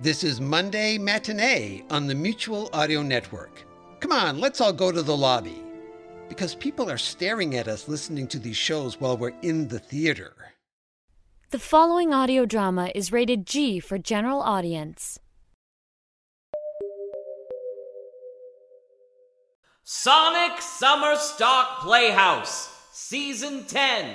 This is Monday Matinee on the Mutual Audio Network. Come on, let's all go to the lobby. Because people are staring at us listening to these shows while we're in the theater. The following audio drama is rated G for general audience. Sonic Summer Stock Playhouse, Season 10.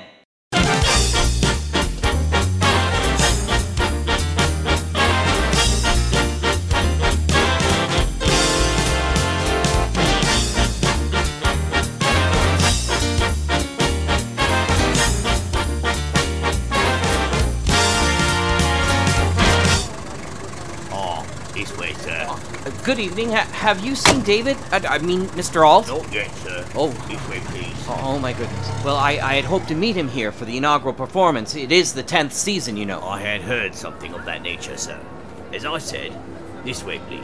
Good evening. Ha- have you seen David? I, I mean, Mr. Alt? Not yet, sir. Oh. This way, please. Oh, oh my goodness. Well, I, I had hoped to meet him here for the inaugural performance. It is the 10th season, you know. I had heard something of that nature, sir. As I said, this way, please.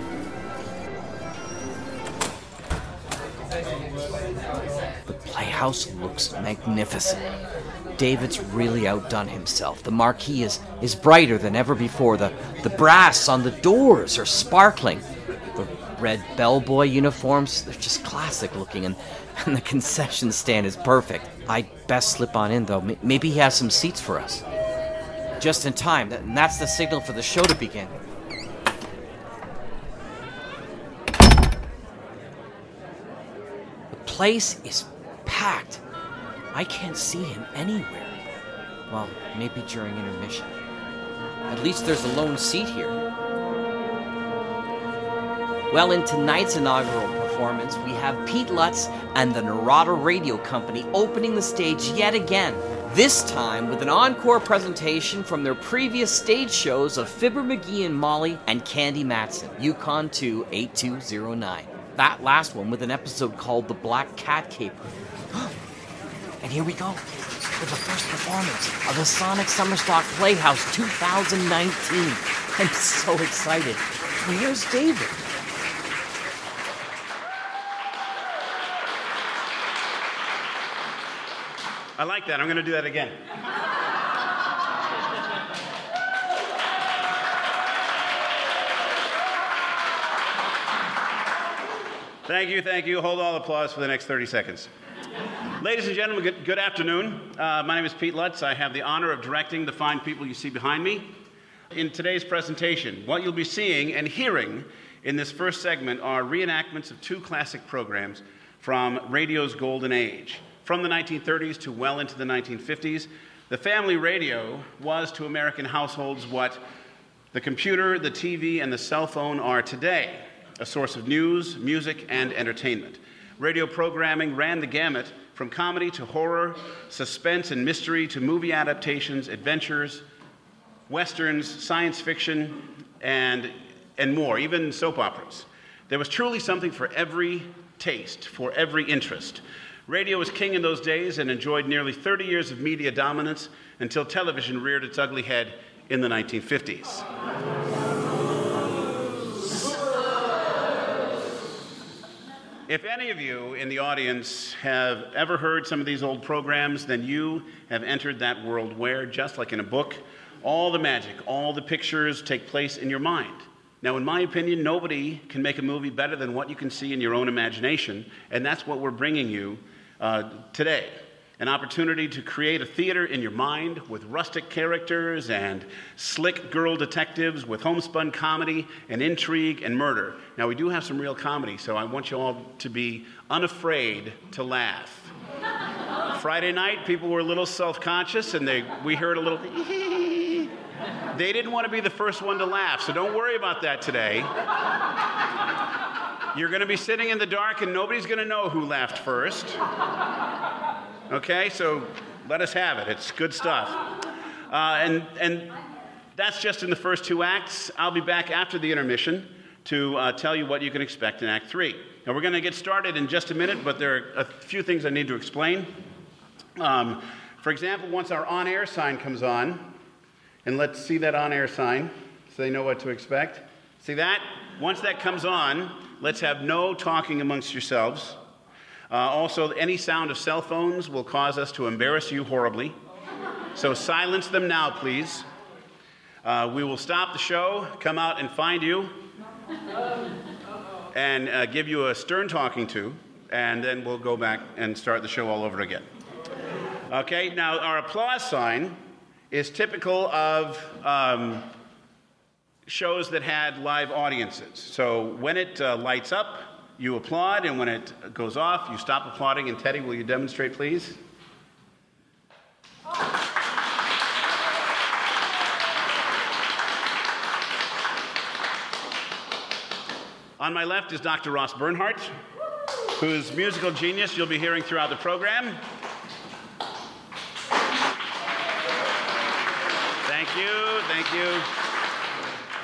The playhouse looks magnificent. David's really outdone himself. The marquee is, is brighter than ever before. The, the brass on the doors are sparkling. Red bellboy uniforms, they're just classic looking, and, and the concession stand is perfect. I'd best slip on in, though. M- maybe he has some seats for us. Just in time, and that's the signal for the show to begin. The place is packed. I can't see him anywhere. Well, maybe during intermission. At least there's a lone seat here. Well, in tonight's inaugural performance, we have Pete Lutz and the Narada Radio Company opening the stage yet again. This time with an encore presentation from their previous stage shows of Fibber McGee and Molly and Candy Matson, Yukon 2 8209. That last one with an episode called The Black Cat Caper. And here we go with the first performance of the Sonic Summerstock Playhouse 2019. I'm so excited. Where's David? I like that. I'm going to do that again. Thank you, thank you. Hold all applause for the next 30 seconds. Ladies and gentlemen, good, good afternoon. Uh, my name is Pete Lutz. I have the honor of directing the fine people you see behind me. In today's presentation, what you'll be seeing and hearing in this first segment are reenactments of two classic programs from radio's golden age. From the 1930s to well into the 1950s, the family radio was to American households what the computer, the TV, and the cell phone are today a source of news, music, and entertainment. Radio programming ran the gamut from comedy to horror, suspense and mystery to movie adaptations, adventures, westerns, science fiction, and, and more, even soap operas. There was truly something for every taste, for every interest. Radio was king in those days and enjoyed nearly 30 years of media dominance until television reared its ugly head in the 1950s. If any of you in the audience have ever heard some of these old programs, then you have entered that world where, just like in a book, all the magic, all the pictures take place in your mind. Now, in my opinion, nobody can make a movie better than what you can see in your own imagination, and that's what we're bringing you uh, today an opportunity to create a theater in your mind with rustic characters and slick girl detectives with homespun comedy and intrigue and murder. Now, we do have some real comedy, so I want you all to be unafraid to laugh. Friday night, people were a little self conscious and they, we heard a little. they didn't want to be the first one to laugh, so don't worry about that today. You're going to be sitting in the dark and nobody's going to know who laughed first. Okay, so let us have it. It's good stuff. Uh, and, and That's just in the first two acts. I'll be back after the intermission to uh, tell you what you can expect in Act Three. Now, we're going to get started in just a minute, but there are a few things I need to explain. Um, for example, once our on air sign comes on, and let's see that on air sign so they know what to expect. See that? Once that comes on, let's have no talking amongst yourselves. Uh, also, any sound of cell phones will cause us to embarrass you horribly. So silence them now, please. Uh, we will stop the show, come out and find you, and uh, give you a stern talking to, and then we'll go back and start the show all over again. Okay, now our applause sign is typical of um, shows that had live audiences. So when it uh, lights up, you applaud, and when it goes off, you stop applauding. And Teddy, will you demonstrate, please? On my left is Dr. Ross Bernhardt, whose musical genius you'll be hearing throughout the program. Thank you, thank you.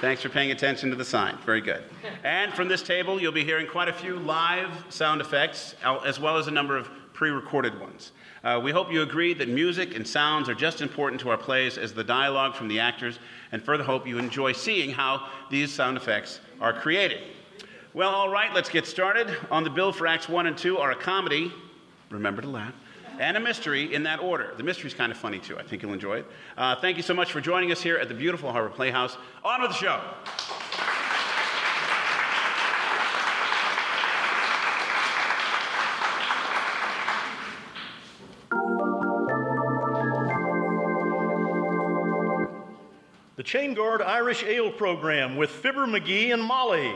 Thanks for paying attention to the sign. Very good. And from this table, you'll be hearing quite a few live sound effects, as well as a number of pre recorded ones. Uh, we hope you agree that music and sounds are just as important to our plays as the dialogue from the actors, and further hope you enjoy seeing how these sound effects are created. Well, all right, let's get started. On the bill for Acts 1 and 2 are a comedy, remember to laugh, and a mystery in that order. The mystery's kind of funny too. I think you'll enjoy it. Uh, thank you so much for joining us here at the beautiful Harbor Playhouse. On with the show. The Chain Guard Irish Ale Program with Fibber McGee and Molly.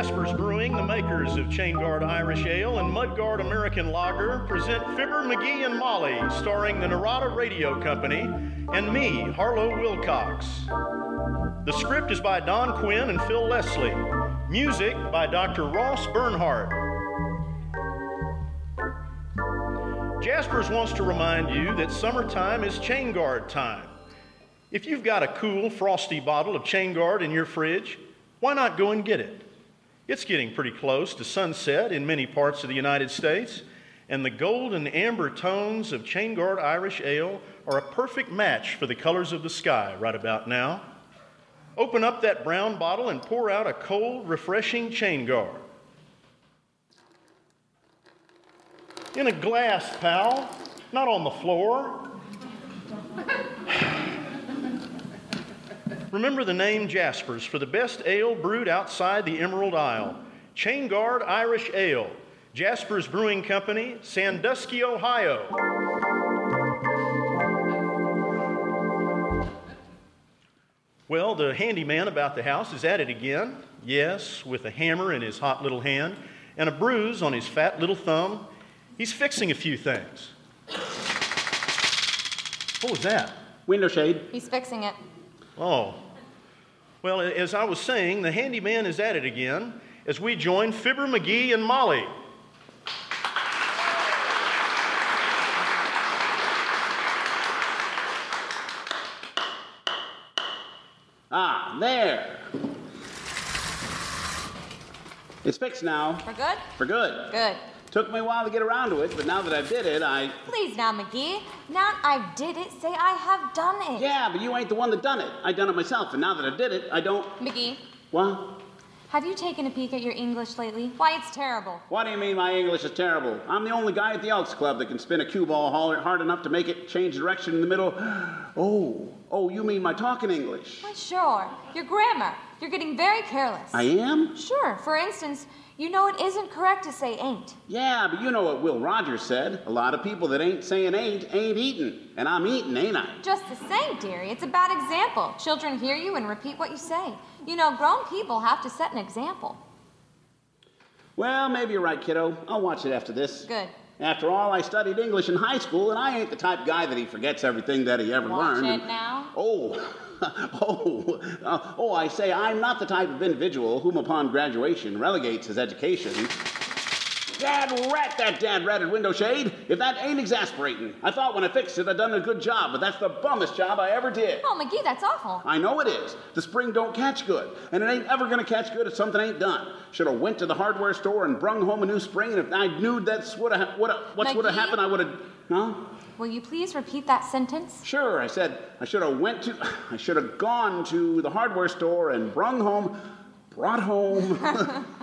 Jasper's Brewing, the makers of Chain Guard Irish Ale and Mudguard American Lager, present Fibber McGee and Molly, starring the Narada Radio Company and me, Harlow Wilcox. The script is by Don Quinn and Phil Leslie. Music by Dr. Ross Bernhardt. Jaspers wants to remind you that summertime is chain guard time. If you've got a cool, frosty bottle of chain guard in your fridge, why not go and get it? It's getting pretty close to sunset in many parts of the United States, and the gold and amber tones of Chain Guard Irish Ale are a perfect match for the colors of the sky right about now. Open up that brown bottle and pour out a cold, refreshing Chain Guard. In a glass, pal, not on the floor. Remember the name Jaspers for the best ale brewed outside the Emerald Isle. Chain Guard Irish Ale, Jaspers Brewing Company, Sandusky, Ohio. Well, the handyman about the house is at it again. Yes, with a hammer in his hot little hand and a bruise on his fat little thumb. He's fixing a few things. What was that? Window shade. He's fixing it. Oh. Well, as I was saying, the handyman is at it again as we join Fibber McGee and Molly. Ah, there. It's fixed now. We're good? For good. Good. Took me a while to get around to it, but now that I did it, I. Please now, McGee. Now I did it, say I have done it. Yeah, but you ain't the one that done it. I done it myself, and now that I did it, I don't. McGee, What? have you taken a peek at your English lately? Why, it's terrible. What do you mean my English is terrible? I'm the only guy at the Elks Club that can spin a cue ball hard hard enough to make it change direction in the middle. Oh, oh, you mean my talking English? Why, sure. Your grammar. You're getting very careless. I am? Sure. For instance, you know it isn't correct to say ain't. Yeah, but you know what Will Rogers said. A lot of people that ain't saying ain't, ain't eating. And I'm eating, ain't I? Just the same, dearie. It's a bad example. Children hear you and repeat what you say. You know, grown people have to set an example. Well, maybe you're right, kiddo. I'll watch it after this. Good. After all, I studied English in high school, and I ain't the type guy that he forgets everything that he ever Watch learned. it and- now. Oh, oh, uh, oh, I say I'm not the type of individual whom, upon graduation, relegates his education Dad rat that dad ratted window shade. If that ain't exasperating. I thought when I fixed it I'd done a good job, but that's the bummest job I ever did. Oh, McGee, that's awful. I know it is. The spring don't catch good, and it ain't ever gonna catch good if something ain't done. Should have went to the hardware store and brung home a new spring, and if I knew that's what ha- what what's would have happened, I would have. Huh? Will you please repeat that sentence? Sure, I said I should have went to, I should have gone to the hardware store and brung home, brought home.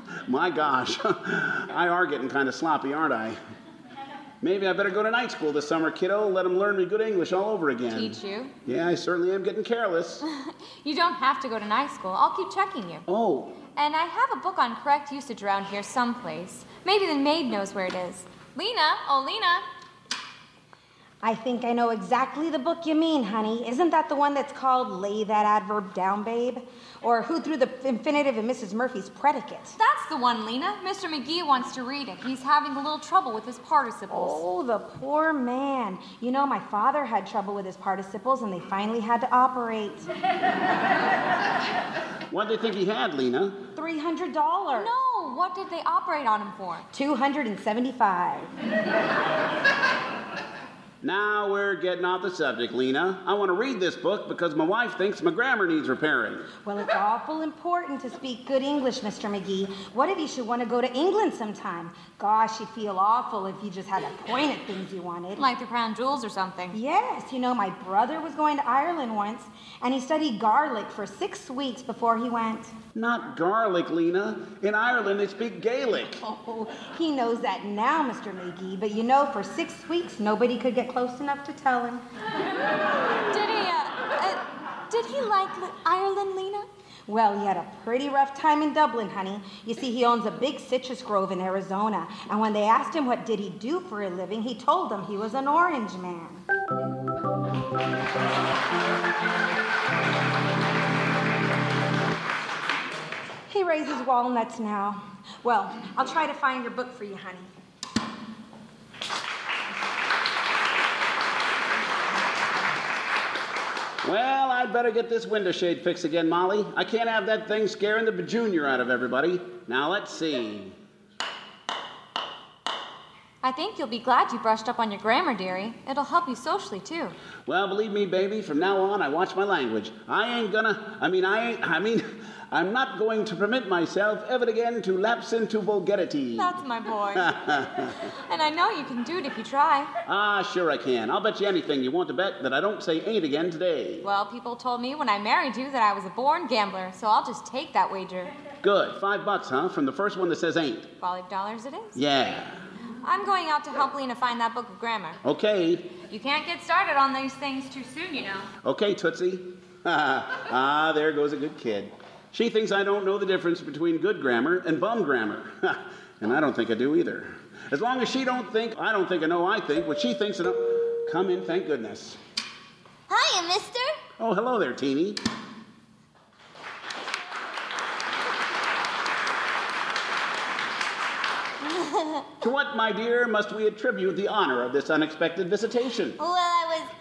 My gosh, I are getting kind of sloppy, aren't I? Maybe I better go to night school this summer, kiddo. Let them learn me good English all over again. Teach you? Yeah, I certainly am getting careless. You don't have to go to night school. I'll keep checking you. Oh, And I have a book on correct usage around here someplace. Maybe the maid knows where it is. Lena, oh Lena. I think I know exactly the book you mean, honey. Isn't that the one that's called Lay That Adverb Down, Babe? Or Who Threw the Infinitive in Mrs. Murphy's Predicate? That's the one, Lena. Mr. McGee wants to read it. He's having a little trouble with his participles. Oh, the poor man. You know, my father had trouble with his participles and they finally had to operate. what do you think he had, Lena? $300. No, what did they operate on him for? 275 Now we're getting off the subject, Lena. I want to read this book because my wife thinks my grammar needs repairing. Well, it's awful important to speak good English, Mr. McGee. What if you should want to go to England sometime? Gosh, you'd feel awful if you just had to point at things you wanted. Like the crown jewels or something. Yes, you know, my brother was going to Ireland once, and he studied garlic for six weeks before he went. Not garlic, Lena. In Ireland, they speak Gaelic. Oh, he knows that now, Mr. McGee, but you know, for six weeks, nobody could get close enough to tell him. Did he, uh, uh, did he like Ireland, Lena? Well, he had a pretty rough time in Dublin, honey. You see, he owns a big citrus grove in Arizona, and when they asked him what did he do for a living, he told them he was an orange man. He raises walnuts now. Well, I'll try to find your book for you, honey. Well, I'd better get this window shade fixed again, Molly. I can't have that thing scaring the bajunior out of everybody. Now, let's see. I think you'll be glad you brushed up on your grammar, dearie. It'll help you socially, too. Well, believe me, baby, from now on, I watch my language. I ain't gonna, I mean, I ain't, I mean, I'm not going to permit myself ever again to lapse into vulgarity. That's my boy. and I know you can do it if you try. Ah, sure I can. I'll bet you anything you want to bet that I don't say ain't again today. Well, people told me when I married you that I was a born gambler, so I'll just take that wager. Good. Five bucks, huh? From the first one that says ain't. Five dollars it is. Yeah. I'm going out to help Lena find that book of grammar. Okay. You can't get started on these things too soon, you know. Okay, Tootsie. ah, there goes a good kid. She thinks I don't know the difference between good grammar and bum grammar. and I don't think I do either. As long as she don't think, I don't think I know I think what she thinks I know. Come in, thank goodness. Hiya, mister. Oh, hello there, Teeny. to what, my dear, must we attribute the honor of this unexpected visitation? Well, I was.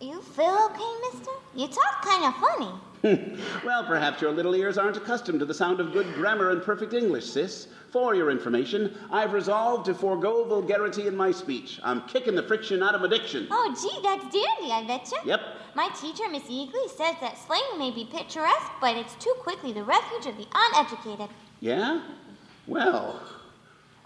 You feel okay, mister? You talk kind of funny. well, perhaps your little ears aren't accustomed to the sound of good grammar and perfect English, sis. For your information, I've resolved to forego vulgarity in my speech. I'm kicking the friction out of my diction. Oh, gee, that's dandy, I betcha. Yep. My teacher, Miss Eagley, says that slang may be picturesque, but it's too quickly the refuge of the uneducated. Yeah? Well.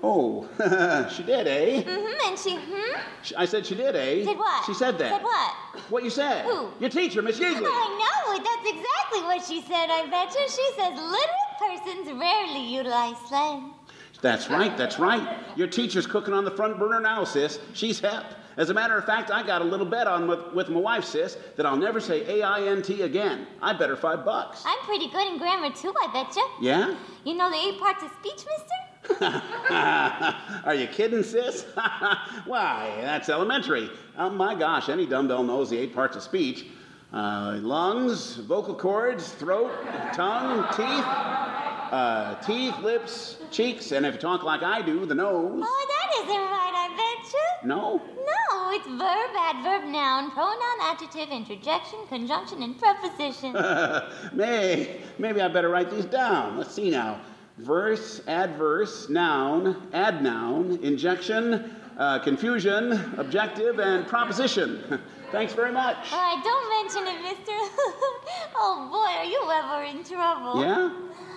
Oh, she did, eh? Mm-hmm, and she, hmm? She- I said she did, eh? Did what? She said that. Said what? What you said? Who? Your teacher, Miss Yeagley. I know, that's exactly what she said, I betcha. She says literate persons rarely utilize slang. That's right, that's right. Your teacher's cooking on the front burner now, sis. She's hep. As a matter of fact, I got a little bet on with, with my wife, sis, that I'll never say A-I-N-T again. I bet her five bucks. I'm pretty good in grammar, too, I betcha. Yeah? You know the eight parts of speech, mister? Are you kidding, sis? Why, that's elementary. Oh my gosh, any dumbbell knows the eight parts of speech uh, lungs, vocal cords, throat, tongue, teeth, uh, teeth, lips, cheeks, and if you talk like I do, the nose. Oh, that isn't right, I betcha. No? No, it's verb, adverb, noun, pronoun, adjective, interjection, conjunction, and preposition. May, maybe I better write these down. Let's see now. Verse, adverse, noun, adnoun, injection, uh, confusion, objective, and proposition. Thanks very much. All right, don't mention it, mister. oh boy, are you ever in trouble. Yeah?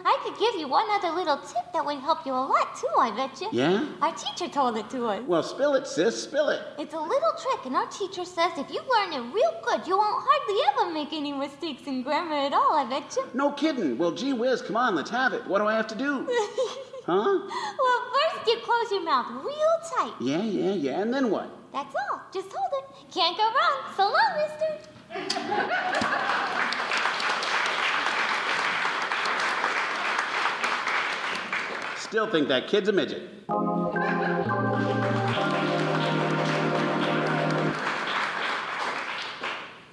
I could give you one other little tip that would help you a lot, too, I bet you. Yeah? Our teacher told it to us. Well, spill it, sis, spill it. It's a little trick, and our teacher says if you learn it real good, you won't hardly ever make any mistakes in grammar at all, I bet you. No kidding. Well, gee whiz, come on, let's have it. What do I have to do? Huh? Well, first you close your mouth real tight. Yeah, yeah, yeah. And then what? That's all. Just hold it. Can't go wrong. So long, mister. Still think that kid's a midget.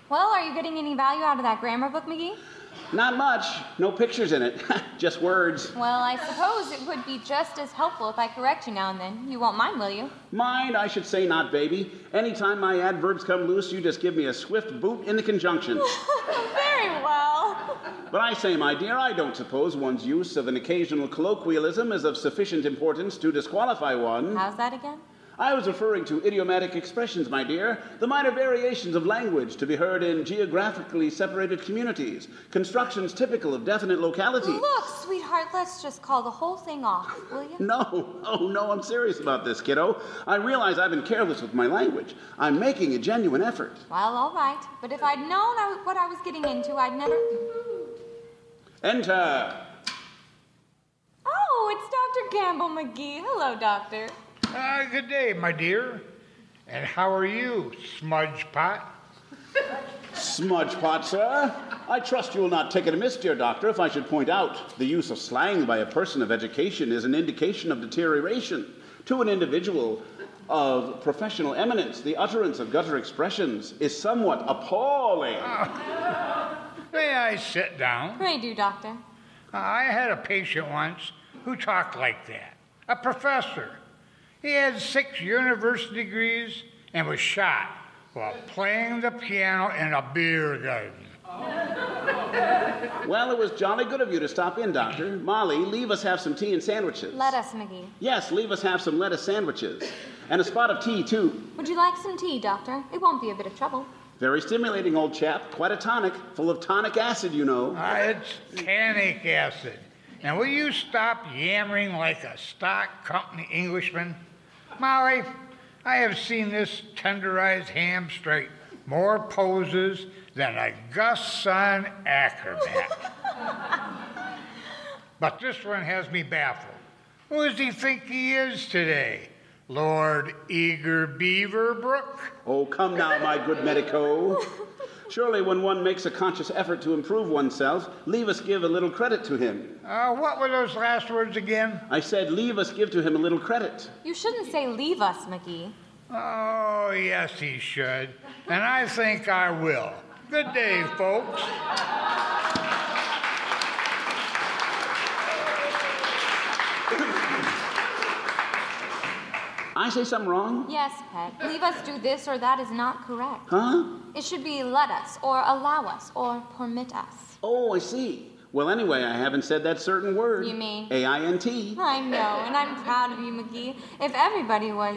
Well, are you getting any value out of that grammar book, McGee? Not much. No pictures in it. Just words. Well, I suppose it would be just as helpful if I correct you now and then. You won't mind, will you? Mind, I should say not, baby. Anytime my adverbs come loose, you just give me a swift boot in the conjunction. Very well. But I say, my dear, I don't suppose one's use of an occasional colloquialism is of sufficient importance to disqualify one. How's that again? I was referring to idiomatic expressions, my dear, the minor variations of language to be heard in geographically separated communities, constructions typical of definite localities. Look, sweetheart, let's just call the whole thing off, will you? No, oh no, I'm serious about this, kiddo. I realize I've been careless with my language. I'm making a genuine effort. Well, all right. But if I'd known I, what I was getting into, I'd never. Enter. Oh, it's Dr. Gamble McGee. Hello, Doctor. Uh, good day, my dear. And how are you, Smudge Pot? Smudge pot, sir. I trust you will not take it amiss, dear doctor, if I should point out the use of slang by a person of education is an indication of deterioration. To an individual of professional eminence, the utterance of gutter expressions is somewhat appalling. May I sit down? Pray do, Doctor. I had a patient once who talked like that. A professor. He had six university degrees and was shot while playing the piano in a beer garden. Well, it was jolly good of you to stop in, doctor. Molly, leave us have some tea and sandwiches. Let us, McGee. Yes, leave us have some lettuce sandwiches. And a spot of tea, too. Would you like some tea, Doctor? It won't be a bit of trouble. Very stimulating, old chap. Quite a tonic, full of tonic acid, you know. Ah, it's tannic acid. Now, will you stop yammering like a stock company Englishman? Molly, I have seen this tenderized ham straight more poses than a Gus Sun acrobat. but this one has me baffled. Who does he think he is today? Lord Eager Beaverbrook? Oh, come now, my good medico. Surely, when one makes a conscious effort to improve oneself, leave us give a little credit to him. Uh, what were those last words again? I said, leave us give to him a little credit. You shouldn't say leave us, McGee. Oh, yes, he should. And I think I will. Good day, folks. I say something wrong? Yes, Pet. Leave us do this or that is not correct. Huh? It should be let us, or allow us, or permit us. Oh, I see. Well, anyway, I haven't said that certain word. You mean? A I N T. I know, and I'm proud of you, McGee. If everybody was.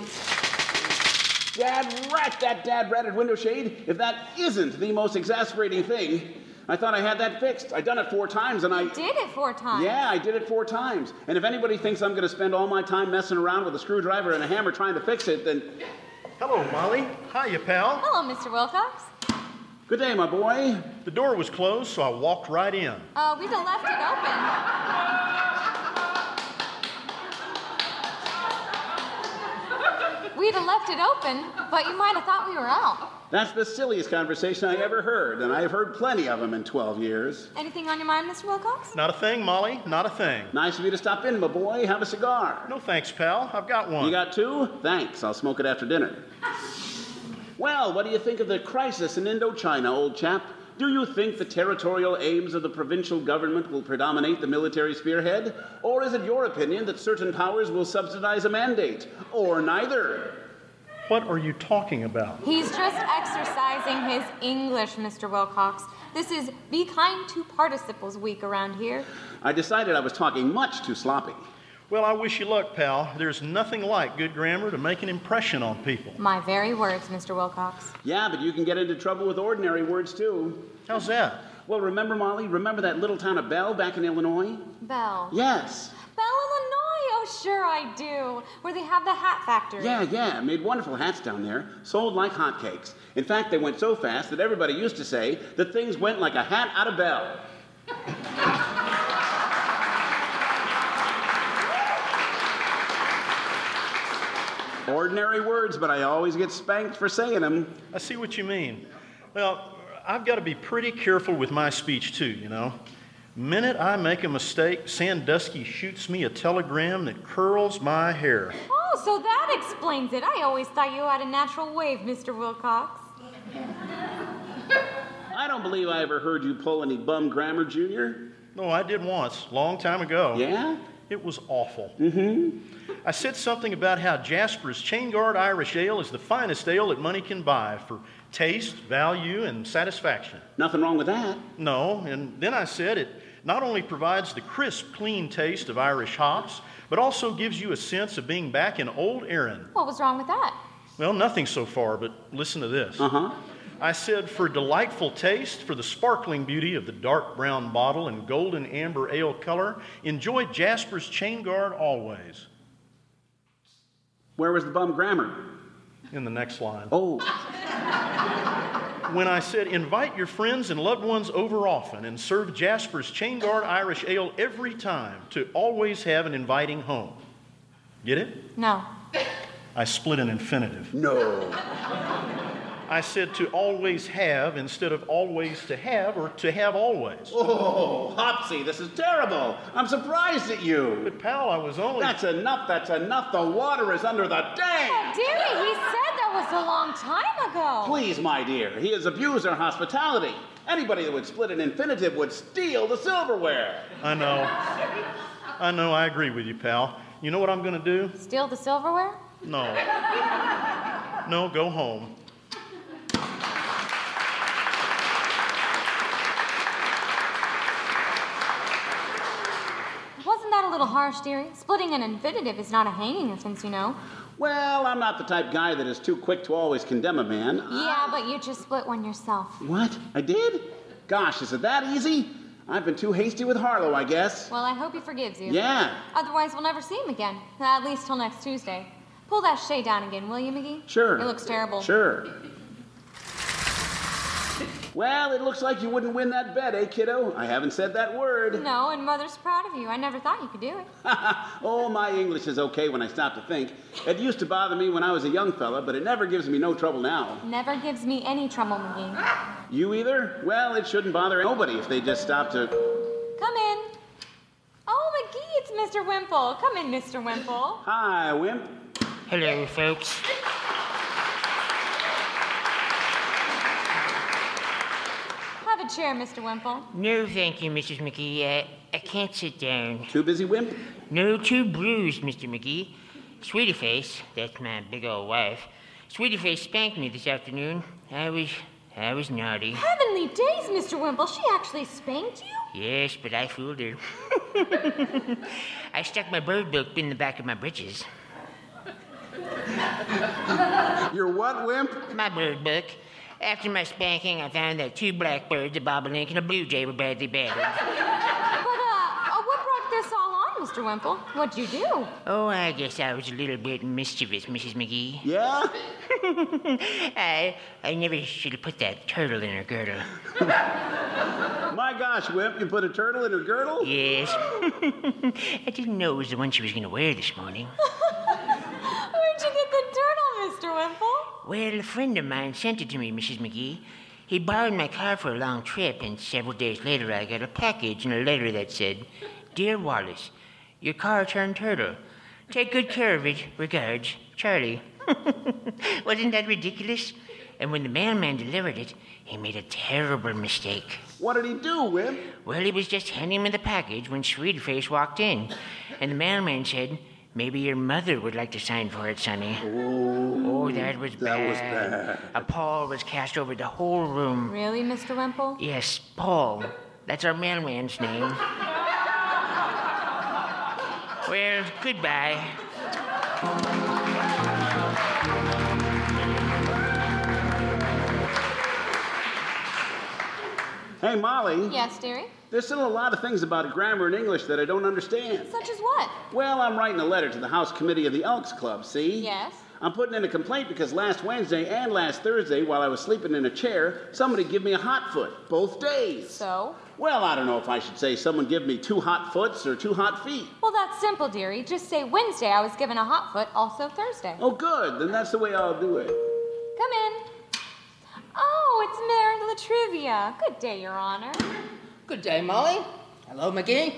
Dad rat, that dad ratted window shade. If that isn't the most exasperating thing, I thought I had that fixed. I done it four times and I. Did it four times? Yeah, I did it four times. And if anybody thinks I'm going to spend all my time messing around with a screwdriver and a hammer trying to fix it, then. Hello, Molly. Hi, Hiya, pal. Hello, Mr. Wilcox. Good day, my boy. The door was closed, so I walked right in. Uh, we'd have left it open. We'd have left it open, but you might have thought we were out. That's the silliest conversation I ever heard, and I've heard plenty of them in 12 years. Anything on your mind, Mr. Wilcox? Not a thing, Molly. Not a thing. Nice of you to stop in, my boy. Have a cigar. No thanks, pal. I've got one. You got two? Thanks. I'll smoke it after dinner. Well, what do you think of the crisis in Indochina, old chap? Do you think the territorial aims of the provincial government will predominate the military spearhead? Or is it your opinion that certain powers will subsidize a mandate? Or neither? What are you talking about? He's just exercising his English, Mr. Wilcox. This is Be Kind to Participles Week around here. I decided I was talking much too sloppy. Well, I wish you luck, pal. There's nothing like good grammar to make an impression on people. My very words, Mr. Wilcox. Yeah, but you can get into trouble with ordinary words too. How's that? Well, remember, Molly? Remember that little town of Bell back in Illinois? Bell. Yes. Bell, Illinois. Oh, sure I do. Where they have the hat factory. Yeah, yeah. Made wonderful hats down there. Sold like hotcakes. In fact, they went so fast that everybody used to say that things went like a hat out of Bell. Ordinary words, but I always get spanked for saying them. I see what you mean. Well, I've got to be pretty careful with my speech, too, you know. Minute I make a mistake, Sandusky shoots me a telegram that curls my hair. Oh, so that explains it. I always thought you had a natural wave, Mr. Wilcox. I don't believe I ever heard you pull any bum grammar, Junior. No, I did once, long time ago. Yeah? It was awful. Mm-hmm. I said something about how Jasper's Chain Guard Irish Ale is the finest ale that money can buy for taste, value, and satisfaction. Nothing wrong with that. No, and then I said it not only provides the crisp, clean taste of Irish hops, but also gives you a sense of being back in old Erin. What was wrong with that? Well, nothing so far, but listen to this. Uh huh. I said, for delightful taste, for the sparkling beauty of the dark brown bottle and golden amber ale color, enjoy Jasper's Chain Guard always. Where was the bum grammar? In the next line. Oh. When I said, invite your friends and loved ones over often and serve Jasper's Chain Guard Irish Ale every time to always have an inviting home. Get it? No. I split an infinitive. No. I said to always have instead of always to have or to have always. Oh, Hopsy, this is terrible. I'm surprised at you. But, pal, I was only. That's enough, that's enough. The water is under the dam. Oh, dearie, he said that was a long time ago. Please, my dear, he has abused our hospitality. Anybody that would split an infinitive would steal the silverware. I know. I know, I agree with you, pal. You know what I'm going to do? Steal the silverware? No. No, go home. Wasn't that a little harsh, dearie? Splitting an infinitive is not a hanging offense, you know. Well, I'm not the type guy that is too quick to always condemn a man. Yeah, but you just split one yourself. What? I did? Gosh, is it that easy? I've been too hasty with Harlow, I guess. Well, I hope he forgives you. Yeah. Otherwise, we'll never see him again. At least till next Tuesday. Pull that shade down again, will you, McGee? Sure. It looks terrible. Sure. Well, it looks like you wouldn't win that bet, eh, kiddo? I haven't said that word. No, and Mother's proud of you. I never thought you could do it. oh, my English is okay when I stop to think. It used to bother me when I was a young fella, but it never gives me no trouble now. Never gives me any trouble, McGee. You either? Well, it shouldn't bother nobody if they just stop to. Come in. Oh, McGee, it's Mr. Wimple. Come in, Mr. Wimple. Hi, Wimp. Hello, folks. Have chair, Mr. Wimple. No, thank you, Mrs. McGee. Uh, I can't sit down. Too busy, Wimp? No, too bruised, Mr. McGee. Sweetie Face, that's my big old wife. Sweetie Face spanked me this afternoon. I was, I was naughty. Heavenly days, Mr. Wimple. She actually spanked you? Yes, but I fooled her. I stuck my bird book in the back of my breeches. Your what, Wimp? My bird book. After my spanking, I found that two blackbirds, a bobolink, and a blue jay were badly battered. But, uh, uh, what brought this all on, Mr. Wimple? What'd you do? Oh, I guess I was a little bit mischievous, Mrs. McGee. Yeah? I, I never should have put that turtle in her girdle. My gosh, Wimp, you put a turtle in her girdle? Yes. I didn't know it was the one she was going to wear this morning. Where'd you get the turtle, Mr. Wimple? Well, a friend of mine sent it to me, Mrs. McGee. He borrowed my car for a long trip, and several days later I got a package and a letter that said, Dear Wallace, your car turned turtle. Take good care of it. Regards, Charlie. Wasn't that ridiculous? And when the mailman delivered it, he made a terrible mistake. What did he do, Wimp? Well, he was just handing me the package when Sweetie Face walked in. And the mailman said, Maybe your mother would like to sign for it, Sonny. Oh, that was that bad. was bad. A pall was cast over the whole room. Really, Mr. Wimple? Yes, Paul. That's our mailman's name. well, goodbye. Hey, Molly. Yes, dearie? There's still a lot of things about grammar and English that I don't understand. Such as what? Well, I'm writing a letter to the House Committee of the Elks Club, see? Yes. I'm putting in a complaint because last Wednesday and last Thursday, while I was sleeping in a chair, somebody gave me a hot foot both days. So? Well, I don't know if I should say someone give me two hot foots or two hot feet. Well, that's simple, dearie. Just say Wednesday I was given a hot foot, also Thursday. Oh, good. Then that's the way I'll do it. Come in. Oh, it's Mayor La Trivia. Good day, Your Honor. Good day, Molly. Hello, McGee.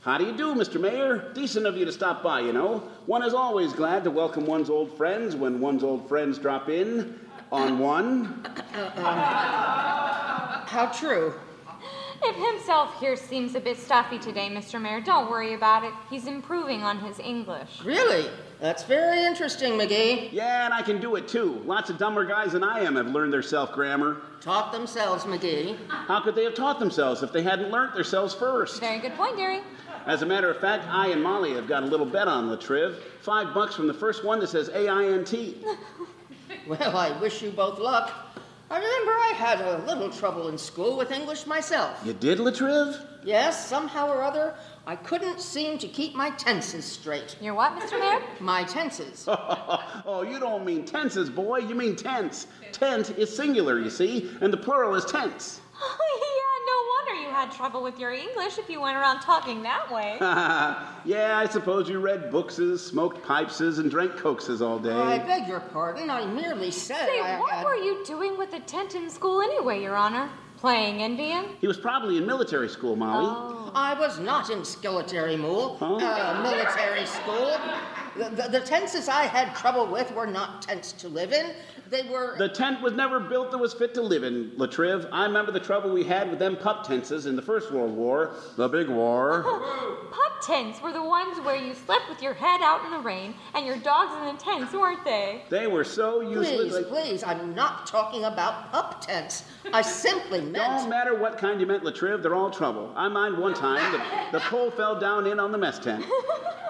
How do you do, Mr. Mayor? Decent of you to stop by, you know. One is always glad to welcome one's old friends when one's old friends drop in on one. Uh, uh, uh, how true. If himself here seems a bit stuffy today, Mr. Mayor, don't worry about it. He's improving on his English. Really? That's very interesting, McGee. Yeah, and I can do it too. Lots of dumber guys than I am have learned their self grammar. Taught themselves, McGee. How could they have taught themselves if they hadn't learnt themselves first? Very good point, dearie. As a matter of fact, I and Molly have got a little bet on La Triv. Five bucks from the first one that says A I N T. Well, I wish you both luck. I remember I had a little trouble in school with English myself. You did, La Triv? Yes, somehow or other, I couldn't seem to keep my tenses straight. Your what, Mr. Mayor? My tenses. oh, you don't mean tenses, boy. You mean tense. Tent is singular, you see, and the plural is tense. Oh, yeah, no wonder you had trouble with your English if you went around talking that way. yeah, I suppose you read bookses, smoked pipeses, and drank cokeses all day. I beg your pardon. I merely said Say, I what had... were you doing with the tent in school anyway, Your Honor? Playing Indian? He was probably in military school, Molly. Oh. I was not in skilletary mool, Huh? uh, military school. The, the, the tenses I had trouble with were not tents to live in. They were. The tent was never built that was fit to live in, La Triv. I remember the trouble we had with them pup tenses in the First World War, the big war. Pup tents were the ones where you slept with your head out in the rain and your dogs in the tents, weren't they? They were so useless. Please, like- please, I'm not talking about pup tents. I simply meant. Don't matter what kind you meant, La Triv, they're all trouble. I mind one time the, the pole fell down in on the mess tent.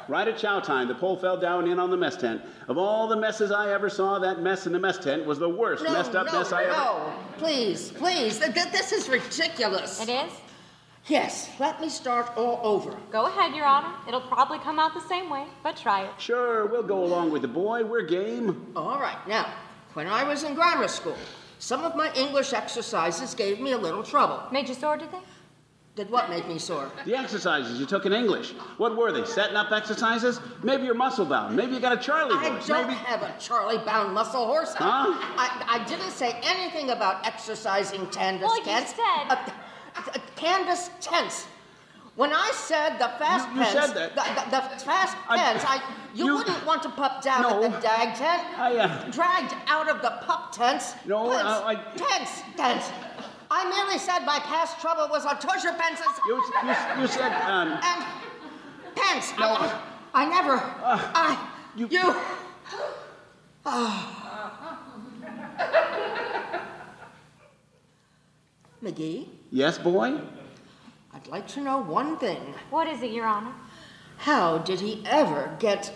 Right at chow time, the pole fell down in on the mess tent. Of all the messes I ever saw, that mess in the mess tent was the worst No, messed up no, mess I ever. no. Please, please. Th- th- this is ridiculous. It is? Yes, let me start all over. Go ahead, Your Honor. It'll probably come out the same way, but try it. Sure, we'll go along with the boy. We're game. All right, now, when I was in grammar school, some of my English exercises gave me a little trouble. Made you sore, did they? Did what make me sore? The exercises you took in English. What were they? Setting up exercises? Maybe you're muscle bound. Maybe you got a Charlie I horse. don't Maybe. have a Charlie bound muscle horse. Huh? I, I didn't say anything about exercising canvas Well, you said- Uh, uh, canvas tense. When I said the fast You- you tense, said that. The, the, the fast I- tense, I, you, you- wouldn't want to pup down No. at the dag tent. I, uh, Dragged out of the pup tents. No, tense, I- I- tense, tense. I merely said my past trouble was a tusher pences You, you, you said, um, and pence. No. I, I never. I. you- You. McGee, yes, boy? I'd like to know one thing. What is it, Your Honor? How did he ever get. That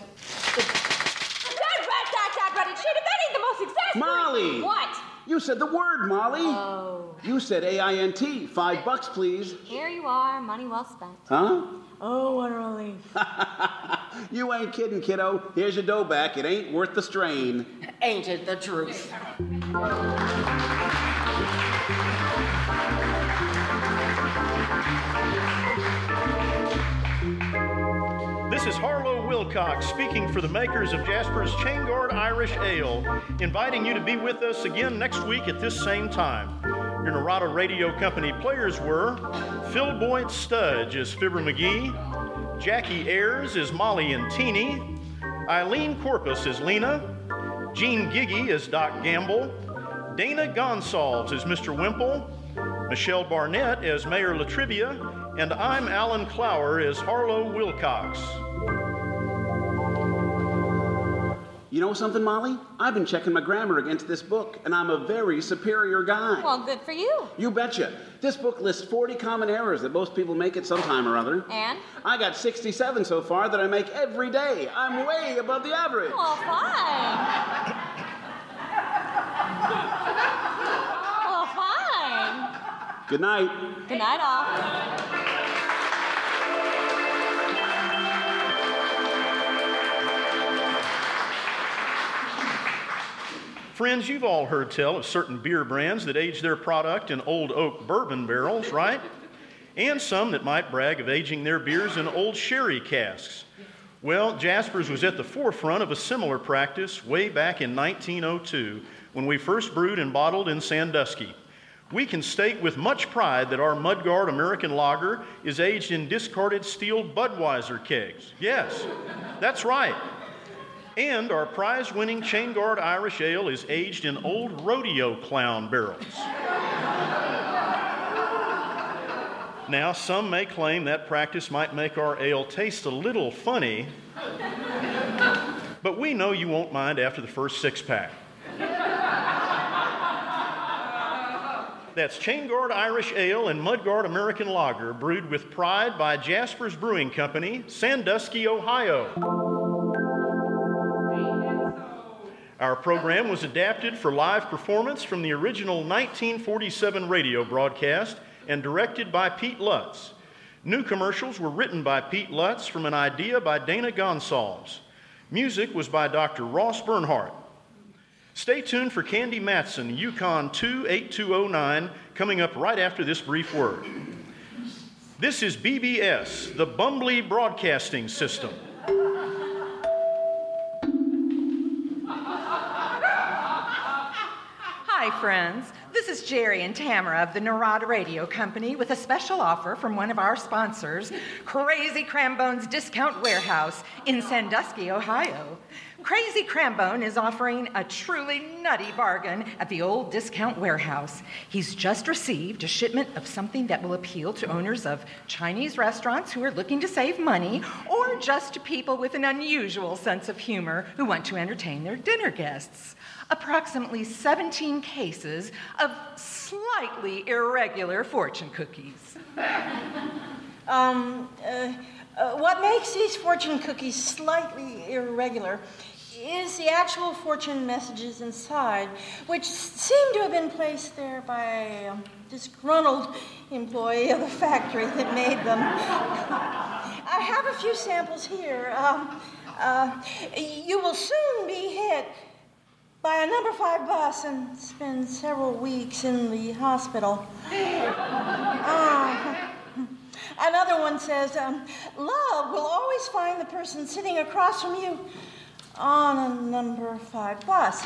rat, that, that, rat, it should have been the most exasperating. Molly! What? You said the word, Molly. Oh. You said A I N T. Five bucks, please. Here you are, money well spent. Huh? Oh, what a relief. You ain't kidding, kiddo. Here's your dough back. It ain't worth the strain. Ain't it the truth? This is Harlow Wilcox speaking for the makers of Jasper's Chain Guard Irish Ale, inviting you to be with us again next week at this same time. Your Narada Radio Company players were Phil Boyd Studge as Fibber McGee, Jackie Ayers as Molly and Teeny, Eileen Corpus as Lena, Gene Giggy as Doc Gamble, Dana Gonsalves as Mr. Wimple, Michelle Barnett as Mayor La Trivia, and I'm Alan Clower as Harlow Wilcox. You know something, Molly? I've been checking my grammar against this book, and I'm a very superior guy. Well, good for you. You betcha. This book lists 40 common errors that most people make at some time or other. And? I got 67 so far that I make every day. I'm way above the average. Well, fine. well, fine. Good night. Good night, all. Friends, you've all heard tell of certain beer brands that age their product in old oak bourbon barrels, right? And some that might brag of aging their beers in old sherry casks. Well, Jasper's was at the forefront of a similar practice way back in 1902 when we first brewed and bottled in Sandusky. We can state with much pride that our Mudguard American Lager is aged in discarded steel Budweiser kegs. Yes, that's right. And our prize winning Chain Guard Irish Ale is aged in old rodeo clown barrels. now, some may claim that practice might make our ale taste a little funny, but we know you won't mind after the first six pack. That's Chain Guard Irish Ale and Mudguard American Lager, brewed with pride by Jasper's Brewing Company, Sandusky, Ohio. Our program was adapted for live performance from the original 1947 radio broadcast and directed by Pete Lutz. New commercials were written by Pete Lutz from an idea by Dana Gonsalves. Music was by Dr. Ross Bernhardt. Stay tuned for Candy Matson, Yukon 28209, coming up right after this brief word. This is BBS, the Bumbly Broadcasting System. Hi, friends. This is Jerry and Tamara of the Narada Radio Company with a special offer from one of our sponsors, Crazy Crambone's Discount Warehouse in Sandusky, Ohio. Crazy Crambone is offering a truly nutty bargain at the old discount warehouse. He's just received a shipment of something that will appeal to owners of Chinese restaurants who are looking to save money, or just to people with an unusual sense of humor who want to entertain their dinner guests approximately 17 cases of slightly irregular fortune cookies. Um, uh, uh, what makes these fortune cookies slightly irregular is the actual fortune messages inside, which seem to have been placed there by a disgruntled employee of the factory that made them. I have a few samples here. Um, uh, you will soon be hit by a number five bus and spend several weeks in the hospital. Uh, another one says, um, Love will always find the person sitting across from you on a number five bus.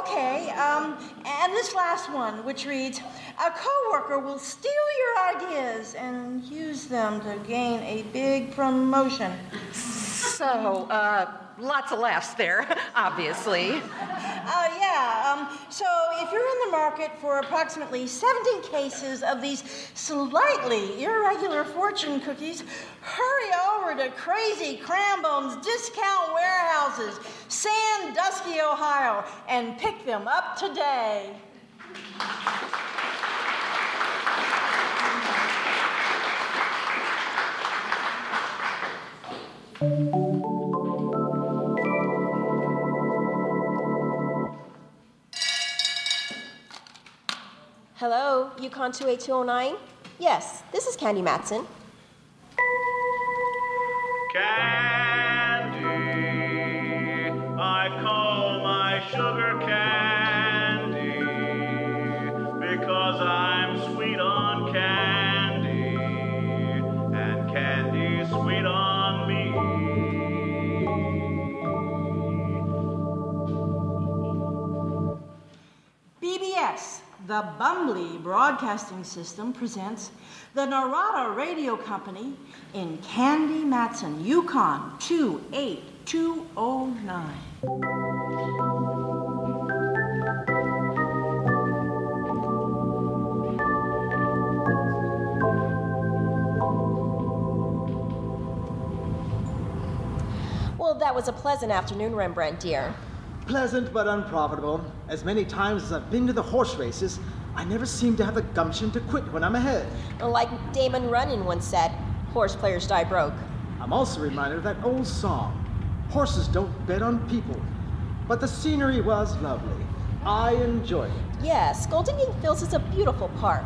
Okay, um, and this last one, which reads A coworker will steal your ideas and use them to gain a big promotion. So, uh, lots of laughs there, obviously. Uh, yeah, um, so if you're in the market for approximately 17 cases of these slightly irregular fortune cookies, hurry over to Crazy Crambone's discount warehouses, Sandusky, Ohio, and pick them up today. Hello, Yukon 28209? Yes, this is Candy Matson. Candy, the Bumbly Broadcasting System, presents the Narada Radio Company in Candy Matson, Yukon 28209. Well, that was a pleasant afternoon, Rembrandt, dear. Pleasant but unprofitable. As many times as I've been to the horse races, I never seem to have the gumption to quit when I'm ahead. Like Damon Runyon once said, horse players die broke. I'm also reminded of that old song Horses don't bet on people. But the scenery was lovely. I enjoyed it. Yes, Golden Gate Fields is a beautiful park.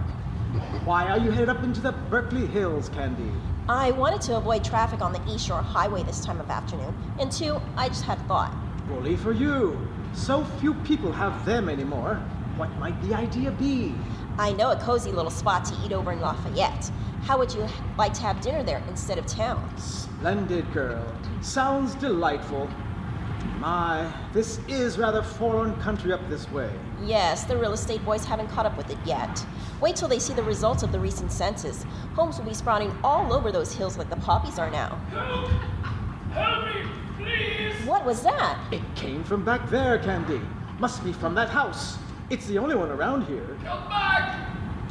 Why are you headed up into the Berkeley Hills, Candy? I wanted to avoid traffic on the East Shore Highway this time of afternoon. And two, I just had a thought. Bully for you. So few people have them anymore. What might the idea be? I know a cozy little spot to eat over in Lafayette. How would you like to have dinner there instead of town? Splendid girl. Sounds delightful. My, this is rather foreign country up this way. Yes, the real estate boys haven't caught up with it yet. Wait till they see the results of the recent census. Homes will be sprouting all over those hills like the poppies are now. Help! Help me, please! What was that? It came from back there, Candy. Must be from that house. It's the only one around here. Come back!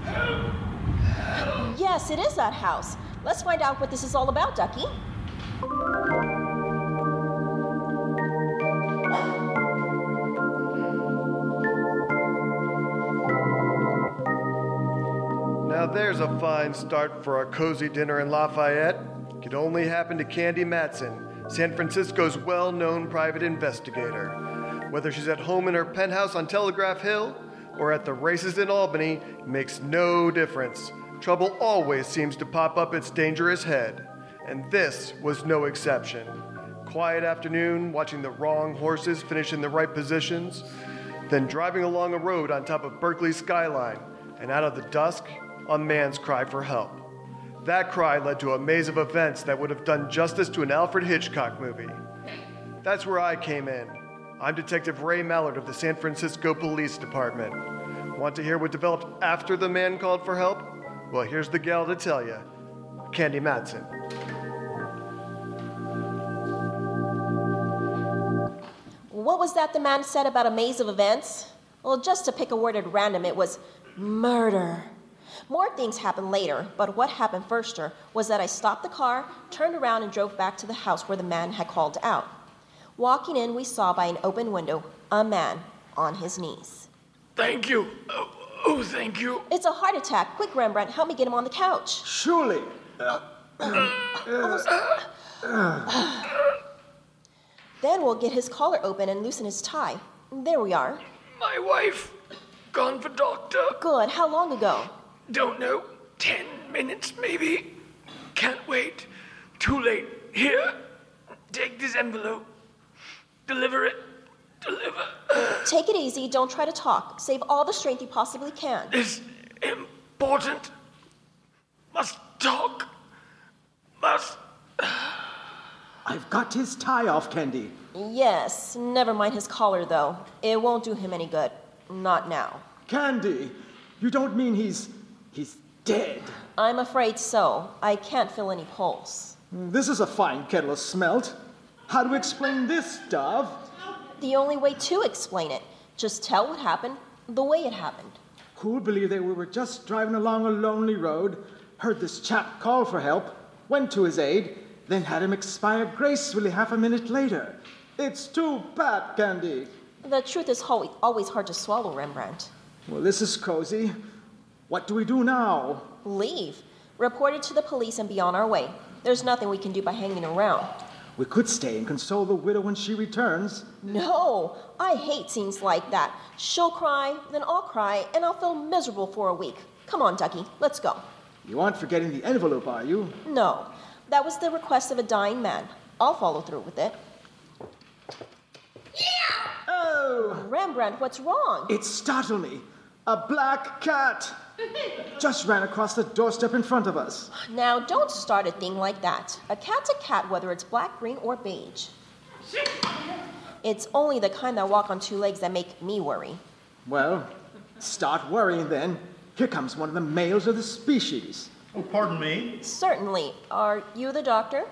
Help! Help! Yes, it is that house. Let's find out what this is all about, Ducky. Now there's a fine start for our cozy dinner in Lafayette. Could only happen to Candy Matson, San Francisco's well known private investigator. Whether she's at home in her penthouse on Telegraph Hill or at the races in Albany makes no difference. Trouble always seems to pop up its dangerous head, and this was no exception. Quiet afternoon, watching the wrong horses finish in the right positions, then driving along a road on top of Berkeley skyline, and out of the dusk, a man's cry for help. That cry led to a maze of events that would have done justice to an Alfred Hitchcock movie. That's where I came in. I'm Detective Ray Mallard of the San Francisco Police Department. Want to hear what developed after the man called for help? Well, here's the gal to tell you Candy Matson. What was that the man said about a maze of events? Well, just to pick a word at random, it was murder. More things happened later, but what happened firster was that I stopped the car, turned around, and drove back to the house where the man had called out. Walking in, we saw by an open window a man on his knees. Thank you. Oh, oh, thank you. It's a heart attack. Quick, Rembrandt, help me get him on the couch. Surely. Then we'll get his collar open and loosen his tie. There we are. My wife, gone for doctor. Good. How long ago? Don't know. Ten minutes, maybe. Can't wait. Too late. Here, take this envelope. Deliver it. Deliver. Take it easy. Don't try to talk. Save all the strength you possibly can. It's important. Must talk. Must. I've got his tie off, Candy. Yes. Never mind his collar, though. It won't do him any good. Not now. Candy, you don't mean he's. He's dead. I'm afraid so. I can't feel any pulse. This is a fine kettle of smelt. How do we explain this, Dove? The only way to explain it. Just tell what happened the way it happened. Who'll believe that we were just driving along a lonely road, heard this chap call for help, went to his aid, then had him expire gracefully half a minute later? It's too bad, Candy. The truth is always hard to swallow, Rembrandt. Well, this is cozy. What do we do now? Leave. Report it to the police and be on our way. There's nothing we can do by hanging around. We could stay and console the widow when she returns. No, I hate scenes like that. She'll cry, then I'll cry, and I'll feel miserable for a week. Come on, Ducky, let's go. You aren't forgetting the envelope, are you? No, that was the request of a dying man. I'll follow through with it. Yeah! Oh! Rembrandt, what's wrong? It startled me. A black cat just ran across the doorstep in front of us. Now, don't start a thing like that. A cat's a cat, whether it's black, green, or beige. It's only the kind that walk on two legs that make me worry. Well, start worrying then. Here comes one of the males of the species. Oh, pardon me? Certainly. Are you the doctor?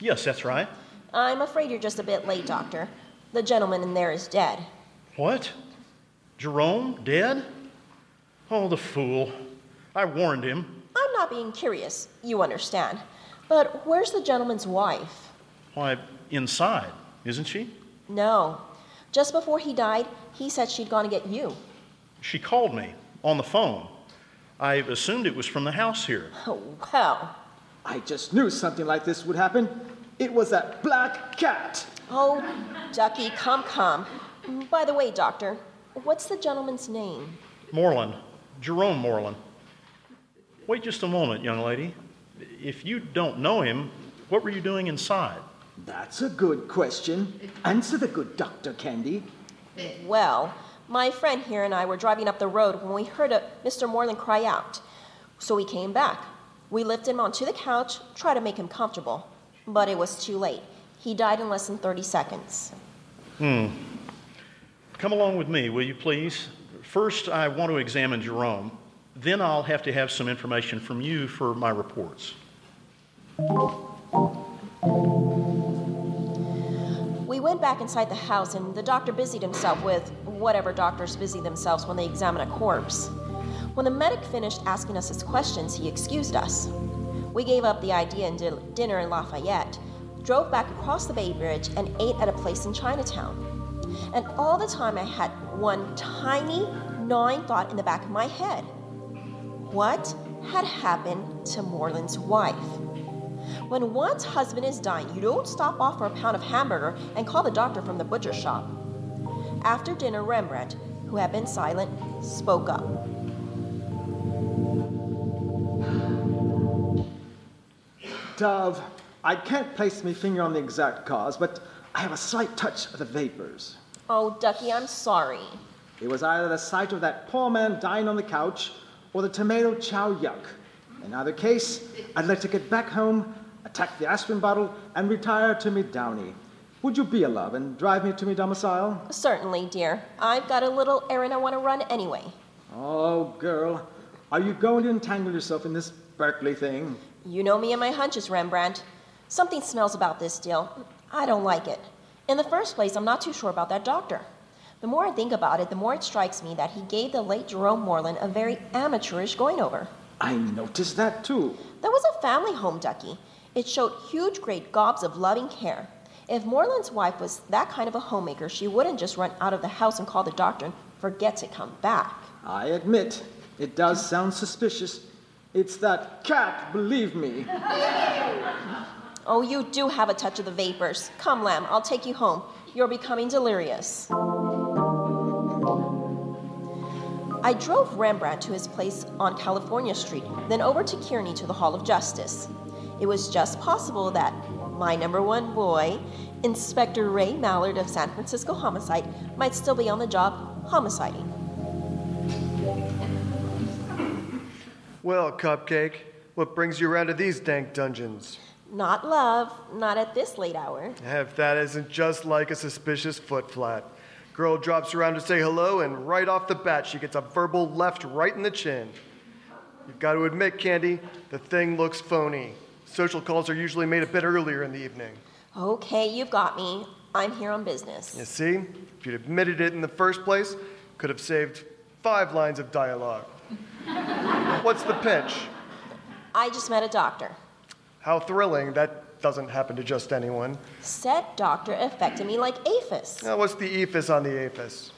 Yes, that's right. I'm afraid you're just a bit late, Doctor. The gentleman in there is dead. What? Jerome dead? Oh, the fool. I warned him. I'm not being curious, you understand. But where's the gentleman's wife? Why, inside, isn't she? No. Just before he died, he said she'd gone to get you. She called me on the phone. I assumed it was from the house here. Oh, well. I just knew something like this would happen. It was that black cat. Oh, Ducky, come, come. By the way, Doctor, what's the gentleman's name? Moreland, Jerome Moreland. Wait just a moment, young lady. If you don't know him, what were you doing inside? That's a good question. Answer the good Dr. Candy. Well, my friend here and I were driving up the road when we heard a Mr. Moreland cry out. So we came back. We lifted him onto the couch, tried to make him comfortable, but it was too late. He died in less than 30 seconds. Hmm. Come along with me, will you please? First, I want to examine Jerome. Then I'll have to have some information from you for my reports. We went back inside the house, and the doctor busied himself with whatever doctors busy themselves when they examine a corpse. When the medic finished asking us his questions, he excused us. We gave up the idea and did dinner in Lafayette, drove back across the Bay Bridge, and ate at a place in Chinatown. And all the time I had one tiny, gnawing thought in the back of my head. What had happened to Moreland's wife? When one's husband is dying, you don't stop off for a pound of hamburger and call the doctor from the butcher shop. After dinner, Rembrandt, who had been silent, spoke up. Dove, I can't place my finger on the exact cause, but I have a slight touch of the vapors. Oh, Ducky, I'm sorry. It was either the sight of that poor man dying on the couch or the tomato chow yuck. In either case, I'd like to get back home, attack the aspirin bottle, and retire to me downy. Would you be a love and drive me to me domicile? Certainly, dear. I've got a little errand I want to run anyway. Oh, girl, are you going to entangle yourself in this Berkeley thing? You know me and my hunches, Rembrandt. Something smells about this deal. I don't like it. In the first place, I'm not too sure about that doctor. The more I think about it, the more it strikes me that he gave the late Jerome Moreland a very amateurish going over. I noticed that too. That was a family home, Ducky. It showed huge, great gobs of loving care. If Moreland's wife was that kind of a homemaker, she wouldn't just run out of the house and call the doctor and forget to come back. I admit, it does sound suspicious. It's that cat, believe me. Oh, you do have a touch of the vapors. Come, Lamb, I'll take you home. You're becoming delirious. I drove Rembrandt to his place on California Street, then over to Kearny to the Hall of Justice. It was just possible that my number one boy, Inspector Ray Mallard of San Francisco Homicide, might still be on the job homiciding. Well, Cupcake, what brings you around to these dank dungeons? Not love, not at this late hour. If that isn't just like a suspicious foot flat. Girl drops around to say hello, and right off the bat, she gets a verbal left right in the chin. You've got to admit, Candy, the thing looks phony. Social calls are usually made a bit earlier in the evening. Okay, you've got me. I'm here on business. You see, if you'd admitted it in the first place, could have saved five lines of dialogue. What's the pitch? I just met a doctor. How thrilling. That doesn't happen to just anyone. Said doctor affected me like aphis. Now, what's the ephus on the aphis?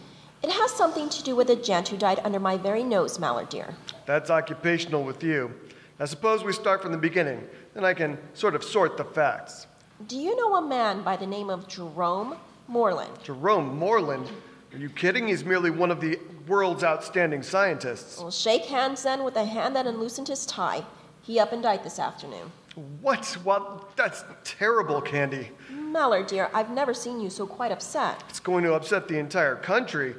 It has something to do with a gent who died under my very nose, Mallard dear. That's occupational with you. Now, suppose we start from the beginning, then I can sort of sort the facts. Do you know a man by the name of Jerome Moreland? Jerome Moreland? Are you kidding? He's merely one of the world's outstanding scientists. Well, shake hands then with the hand that unloosened his tie. He up and died this afternoon. What? Well, that's terrible, Candy. Mallard, dear, I've never seen you so quite upset. It's going to upset the entire country.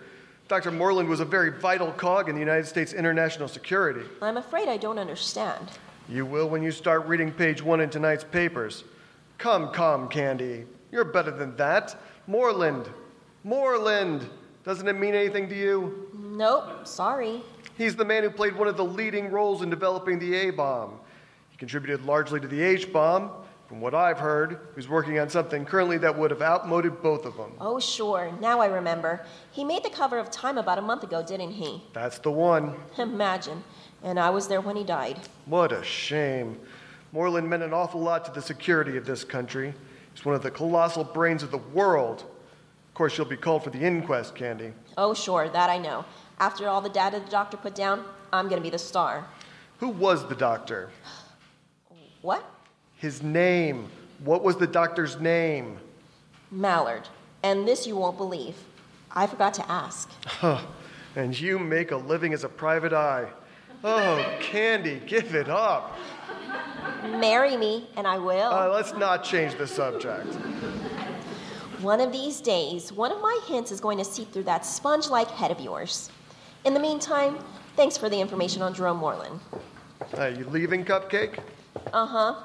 Dr. Moreland was a very vital cog in the United States international security. I'm afraid I don't understand. You will when you start reading page one in tonight's papers. Come, come, Candy. You're better than that. Moreland. Moreland. Doesn't it mean anything to you? Nope, sorry. He's the man who played one of the leading roles in developing the A bomb. Contributed largely to the H bomb. From what I've heard, he's working on something currently that would have outmoded both of them. Oh, sure. Now I remember. He made the cover of Time about a month ago, didn't he? That's the one. Imagine. And I was there when he died. What a shame. Moreland meant an awful lot to the security of this country. He's one of the colossal brains of the world. Of course, you'll be called for the inquest, Candy. Oh, sure, that I know. After all the data the doctor put down, I'm gonna be the star. Who was the doctor? What? His name. What was the doctor's name? Mallard. And this you won't believe. I forgot to ask. Huh. And you make a living as a private eye. Oh, Candy, give it up. Marry me, and I will. Uh, let's not change the subject. One of these days, one of my hints is going to seep through that sponge like head of yours. In the meantime, thanks for the information on Jerome Moreland. Are you leaving, Cupcake? Uh huh.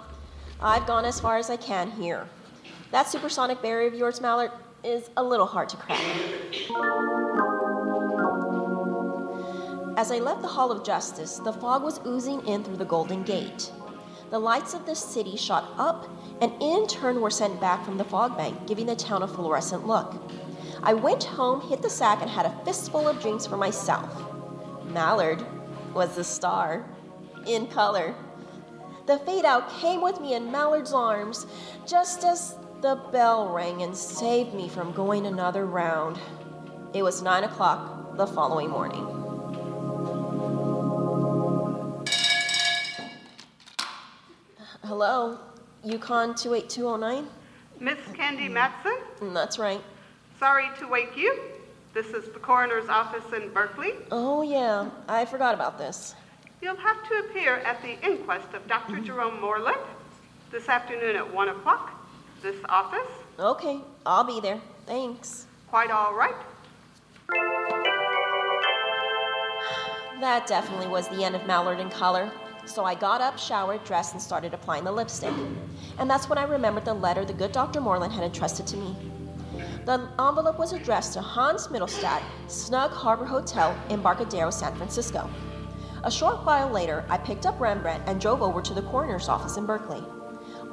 I've gone as far as I can here. That supersonic barrier of yours, Mallard, is a little hard to crack. As I left the Hall of Justice, the fog was oozing in through the Golden Gate. The lights of the city shot up and in turn were sent back from the fog bank, giving the town a fluorescent look. I went home, hit the sack, and had a fistful of drinks for myself. Mallard was the star, in color. The fade out came with me in Mallard's arms just as the bell rang and saved me from going another round. It was nine o'clock the following morning. Hello, Yukon 28209? Miss Candy Matson? Mm, that's right. Sorry to wake you. This is the coroner's office in Berkeley. Oh, yeah, I forgot about this. You'll have to appear at the inquest of Dr. Mm-hmm. Jerome Moreland this afternoon at 1 o'clock. This office. Okay, I'll be there. Thanks. Quite all right. That definitely was the end of Mallard in color. So I got up, showered, dressed, and started applying the lipstick. And that's when I remembered the letter the good Dr. Moreland had entrusted to me. The envelope was addressed to Hans Mittelstadt, Snug Harbor Hotel, Embarcadero, San Francisco. A short while later, I picked up Rembrandt and drove over to the coroner's office in Berkeley.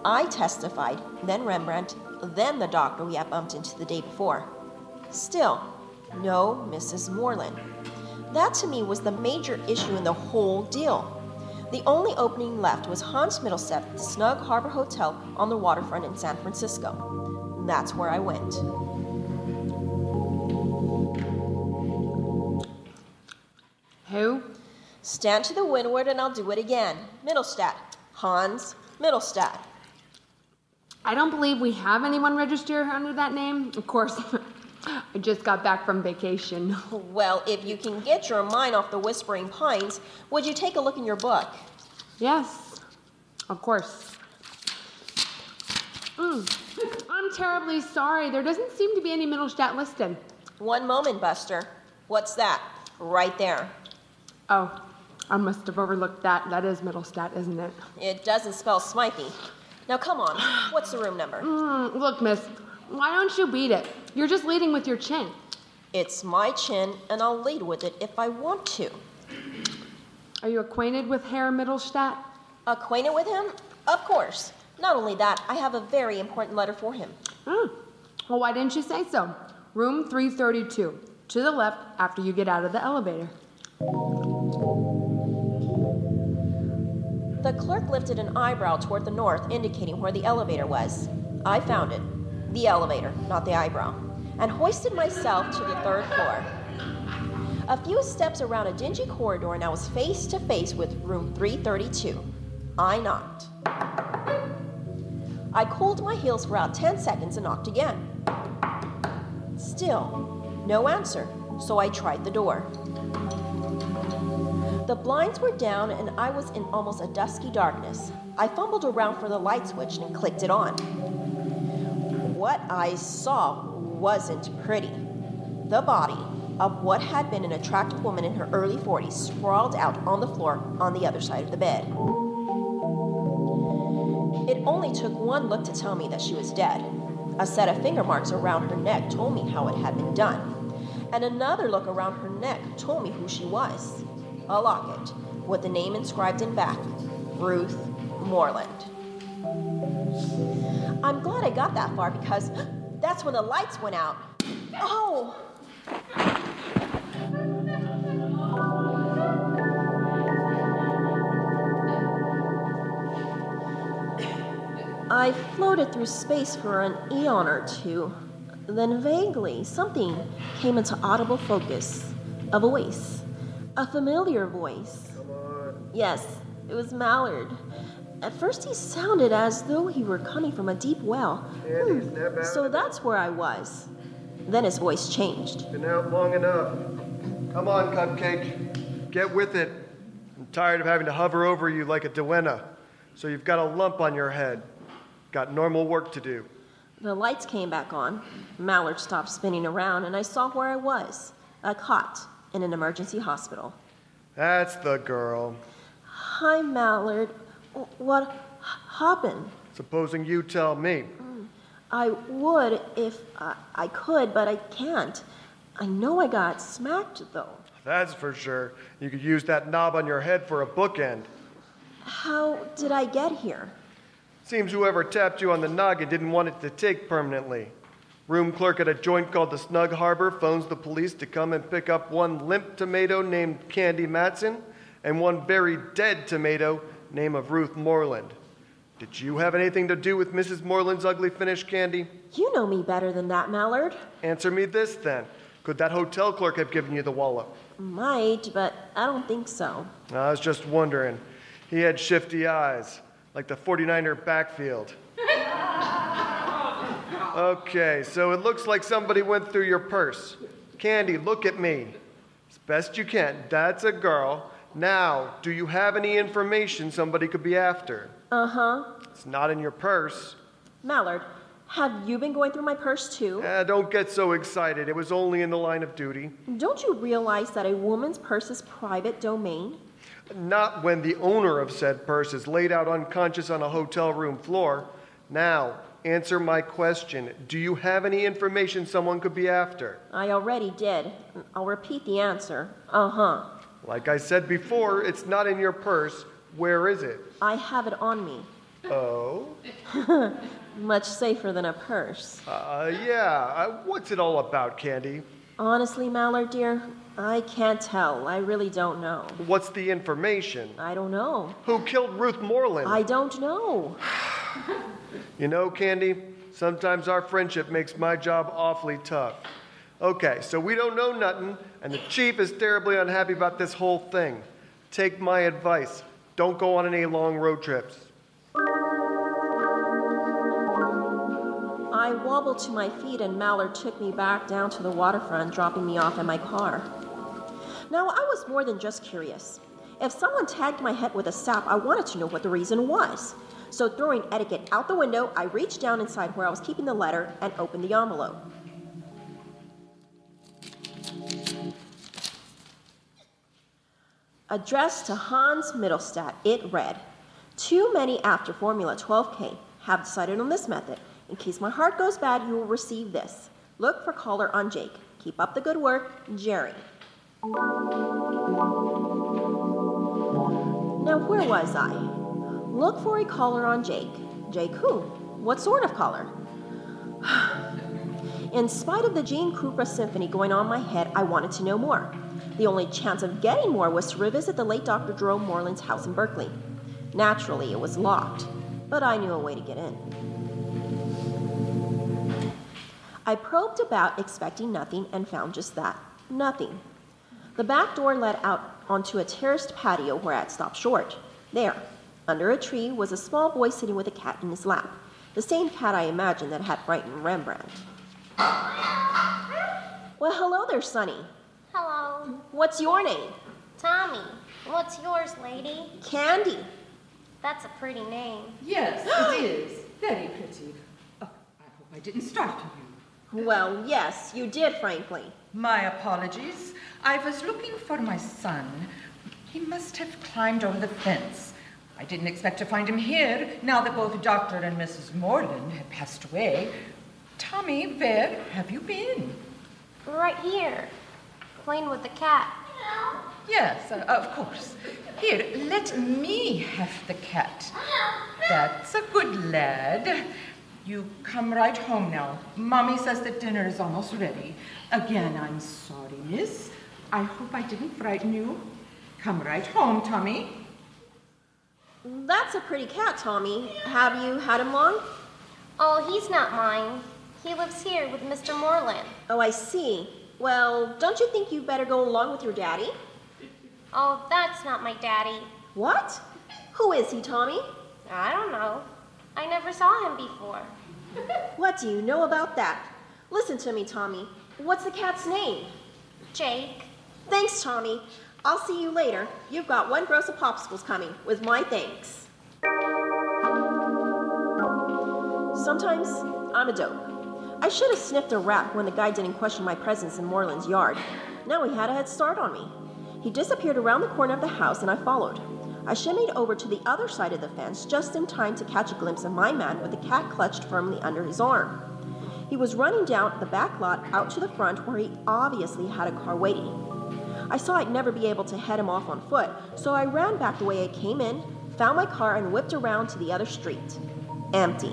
I testified, then Rembrandt, then the doctor we had bumped into the day before. Still, no Mrs. Moreland. That to me was the major issue in the whole deal. The only opening left was Hans at the Snug Harbor Hotel on the waterfront in San Francisco. That's where I went. Who? Stand to the windward and I'll do it again. Mittelstadt. Hans Mittelstadt. I don't believe we have anyone registered under that name. Of course, I just got back from vacation. Well, if you can get your mind off the Whispering Pines, would you take a look in your book? Yes, of course. Mm. I'm terribly sorry. There doesn't seem to be any Mittelstadt listed. One moment, Buster. What's that? Right there. Oh, I must have overlooked that. That is Mittelstadt, isn't it? It doesn't spell Smythe. Now, come on. What's the room number? Mm, look, miss, why don't you beat it? You're just leading with your chin. It's my chin, and I'll lead with it if I want to. Are you acquainted with Herr Mittelstadt? Acquainted with him? Of course. Not only that, I have a very important letter for him. Hmm. Well, why didn't you say so? Room 332, to the left after you get out of the elevator. The clerk lifted an eyebrow toward the north, indicating where the elevator was. I found it. The elevator, not the eyebrow, and hoisted myself to the third floor. A few steps around a dingy corridor, and I was face to face with room 332. I knocked. I cooled my heels for about 10 seconds and knocked again. Still, no answer, so I tried the door. The blinds were down and I was in almost a dusky darkness. I fumbled around for the light switch and clicked it on. What I saw wasn't pretty. The body of what had been an attractive woman in her early 40s sprawled out on the floor on the other side of the bed. It only took one look to tell me that she was dead. A set of finger marks around her neck told me how it had been done, and another look around her neck told me who she was. A locket with the name inscribed in back Ruth Moreland. I'm glad I got that far because that's when the lights went out. Oh! I floated through space for an eon or two. Then vaguely, something came into audible focus. A voice. A familiar voice. Yes, it was Mallard. At first, he sounded as though he were coming from a deep well. Hmm, So that's where I was. Then his voice changed. Been out long enough. Come on, Cupcake. Get with it. I'm tired of having to hover over you like a duenna. So you've got a lump on your head. Got normal work to do. The lights came back on. Mallard stopped spinning around, and I saw where I was a cot in an emergency hospital. That's the girl. Hi, Mallard. What happened? Supposing you tell me. Mm. I would if I, I could, but I can't. I know I got smacked, though. That's for sure. You could use that knob on your head for a bookend. How did I get here? Seems whoever tapped you on the noggin didn't want it to take permanently. Room clerk at a joint called the Snug Harbor phones the police to come and pick up one limp tomato named Candy Matson and one very dead tomato name of Ruth Moreland. Did you have anything to do with Mrs. Moreland's ugly finish, Candy? You know me better than that, Mallard. Answer me this then. Could that hotel clerk have given you the wallop? Might, but I don't think so. I was just wondering. He had shifty eyes, like the 49er backfield. Okay, so it looks like somebody went through your purse. Candy, look at me. As best you can. That's a girl. Now, do you have any information somebody could be after? Uh huh. It's not in your purse. Mallard, have you been going through my purse too? Eh, don't get so excited. It was only in the line of duty. Don't you realize that a woman's purse is private domain? Not when the owner of said purse is laid out unconscious on a hotel room floor. Now, answer my question. Do you have any information someone could be after? I already did. I'll repeat the answer. Uh huh. Like I said before, it's not in your purse. Where is it? I have it on me. Oh? Much safer than a purse. Uh, yeah. Uh, what's it all about, Candy? Honestly, Mallard, dear, I can't tell. I really don't know. What's the information? I don't know. Who killed Ruth Moreland? I don't know. You know, Candy, sometimes our friendship makes my job awfully tough. Okay, so we don't know nothing, and the chief is terribly unhappy about this whole thing. Take my advice. Don't go on any long road trips. I wobbled to my feet, and Mallard took me back down to the waterfront, dropping me off in my car. Now, I was more than just curious. If someone tagged my head with a sap, I wanted to know what the reason was. So, throwing etiquette out the window, I reached down inside where I was keeping the letter and opened the envelope. Addressed to Hans Mittelstadt, it read Too many after Formula 12K have decided on this method. In case my heart goes bad, you will receive this. Look for caller on Jake. Keep up the good work, Jerry. Now, where was I? Look for a collar on Jake. Jake who? What sort of collar? In spite of the Gene Krupa symphony going on my head, I wanted to know more. The only chance of getting more was to revisit the late Dr. Jerome Moreland's house in Berkeley. Naturally, it was locked, but I knew a way to get in. I probed about, expecting nothing, and found just that nothing. The back door led out onto a terraced patio where I had stopped short. There, under a tree, was a small boy sitting with a cat in his lap, the same cat I imagined that had frightened Rembrandt. Well, hello there, Sonny. Hello. What's your name? Tommy. What's yours, lady? Candy. That's a pretty name. Yes, it is. Very pretty. Oh, I hope I didn't startle you. Well, yes, you did, frankly. My apologies. I was looking for my son. He must have climbed over the fence. I didn't expect to find him here now that both Dr. and Mrs. Moreland had passed away. Tommy, where have you been? Right here. Playing with the cat. Yes, uh, of course. Here, let me have the cat. That's a good lad. You come right home now. Mommy says that dinner is almost ready. Again, I'm sorry, miss. I hope I didn't frighten you. Come right home, Tommy. That's a pretty cat, Tommy. Have you had him long? Oh, he's not mine. He lives here with Mr. Moreland. Oh, I see. Well, don't you think you'd better go along with your daddy? Oh, that's not my daddy. What? Who is he, Tommy? I don't know. I never saw him before. What do you know about that? Listen to me, Tommy. What's the cat's name? Jake. Thanks, Tommy. I'll see you later. You've got one gross of popsicles coming, with my thanks. Sometimes I'm a dope. I should have sniffed a rat when the guy didn't question my presence in Moreland's yard. Now he had a head start on me. He disappeared around the corner of the house and I followed. I shimmied over to the other side of the fence just in time to catch a glimpse of my man with the cat clutched firmly under his arm. He was running down the back lot out to the front where he obviously had a car waiting. I saw I'd never be able to head him off on foot, so I ran back the way I came in, found my car, and whipped around to the other street. Empty.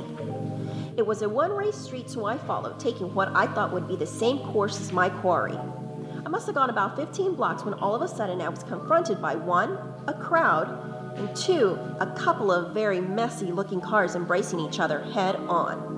It was a one way street, so I followed, taking what I thought would be the same course as my quarry. I must have gone about 15 blocks when all of a sudden I was confronted by one, a crowd, and two, a couple of very messy looking cars embracing each other head on.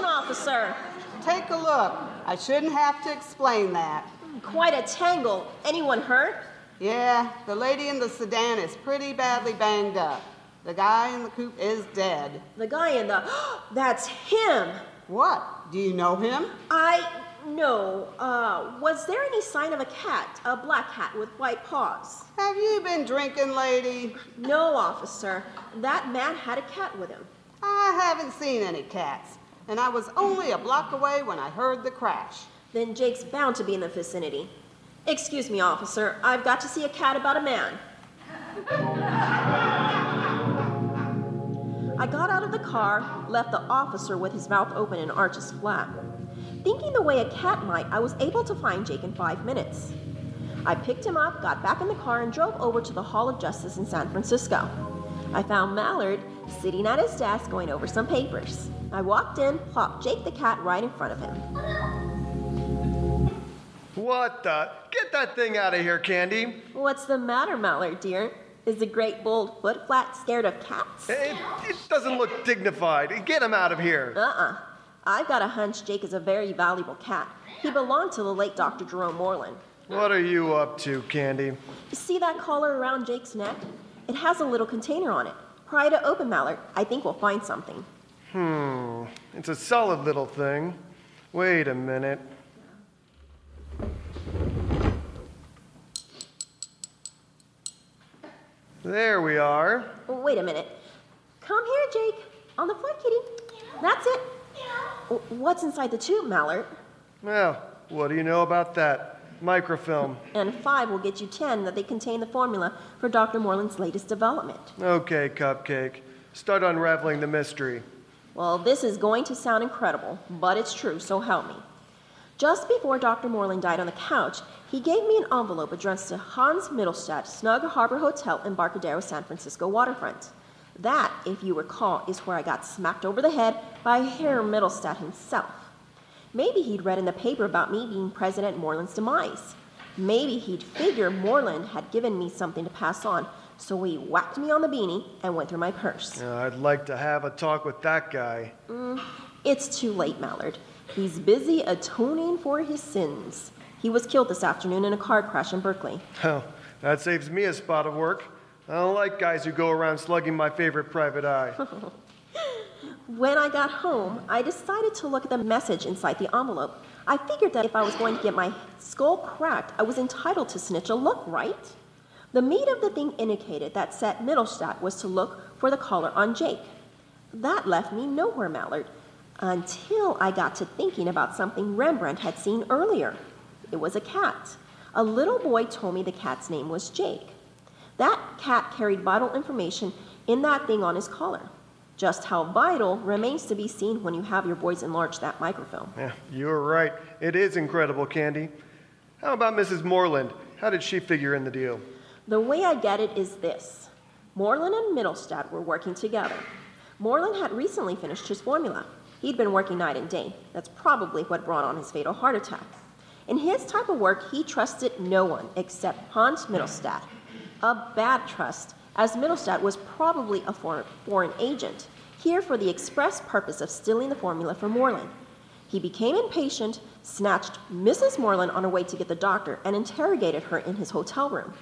Officer? Take a look. I shouldn't have to explain that. Quite a tangle. Anyone hurt? Yeah, the lady in the sedan is pretty badly banged up. The guy in the coupe is dead. The guy in the. That's him! What? Do you know him? I. No. Uh, was there any sign of a cat? A black cat with white paws? Have you been drinking, lady? No, officer. That man had a cat with him. I haven't seen any cats, and I was only a block away when I heard the crash. Then Jake's bound to be in the vicinity. Excuse me, officer. I've got to see a cat about a man. I got out of the car, left the officer with his mouth open and arches flat. Thinking the way a cat might, I was able to find Jake in five minutes. I picked him up, got back in the car, and drove over to the Hall of Justice in San Francisco. I found Mallard sitting at his desk going over some papers. I walked in, plopped Jake the cat right in front of him. What the? Get that thing out of here, Candy. What's the matter, Mallard, dear? Is the great bold foot flat scared of cats? It, it doesn't look dignified. Get him out of here. Uh uh I've got a hunch Jake is a very valuable cat. He belonged to the late Dr. Jerome Moreland. What are you up to, Candy? See that collar around Jake's neck? It has a little container on it. Pry it open, Mallard. I think we'll find something. Hmm. It's a solid little thing. Wait a minute. There we are. Wait a minute. Come here, Jake. On the floor, kitty. That's it. What's inside the tube, Mallard? Well, what do you know about that? Microfilm. And five will get you ten that they contain the formula for Dr. Moreland's latest development. Okay, Cupcake. Start unraveling the mystery. Well, this is going to sound incredible, but it's true, so help me. Just before Dr. Moreland died on the couch, he gave me an envelope addressed to Hans Mittelstadt, Snug Harbor Hotel, Embarcadero, San Francisco waterfront. That, if you recall, is where I got smacked over the head by Herr Mittelstadt himself. Maybe he'd read in the paper about me being President Moreland's demise. Maybe he'd figure Moreland had given me something to pass on, so he whacked me on the beanie and went through my purse. Uh, I'd like to have a talk with that guy. Mm, it's too late, Mallard. He's busy atoning for his sins. He was killed this afternoon in a car crash in Berkeley. Oh, that saves me a spot of work. I don't like guys who go around slugging my favorite private eye. when I got home, I decided to look at the message inside the envelope. I figured that if I was going to get my skull cracked, I was entitled to snitch a look, right? The meat of the thing indicated that Set Mittelstadt was to look for the collar on Jake. That left me nowhere, Mallard, until I got to thinking about something Rembrandt had seen earlier. It was a cat. A little boy told me the cat's name was Jake. That cat carried vital information in that thing on his collar. Just how vital remains to be seen when you have your boys enlarge that microfilm. Yeah, you're right. It is incredible, Candy. How about Mrs. Moreland? How did she figure in the deal? The way I get it is this Moreland and Mittelstadt were working together. Moreland had recently finished his formula. He'd been working night and day. That's probably what brought on his fatal heart attack. In his type of work, he trusted no one except Hans Mittelstadt. A bad trust, as Mittelstadt was probably a for- foreign agent, here for the express purpose of stealing the formula from Moreland. He became impatient, snatched Mrs. Moreland on her way to get the doctor, and interrogated her in his hotel room.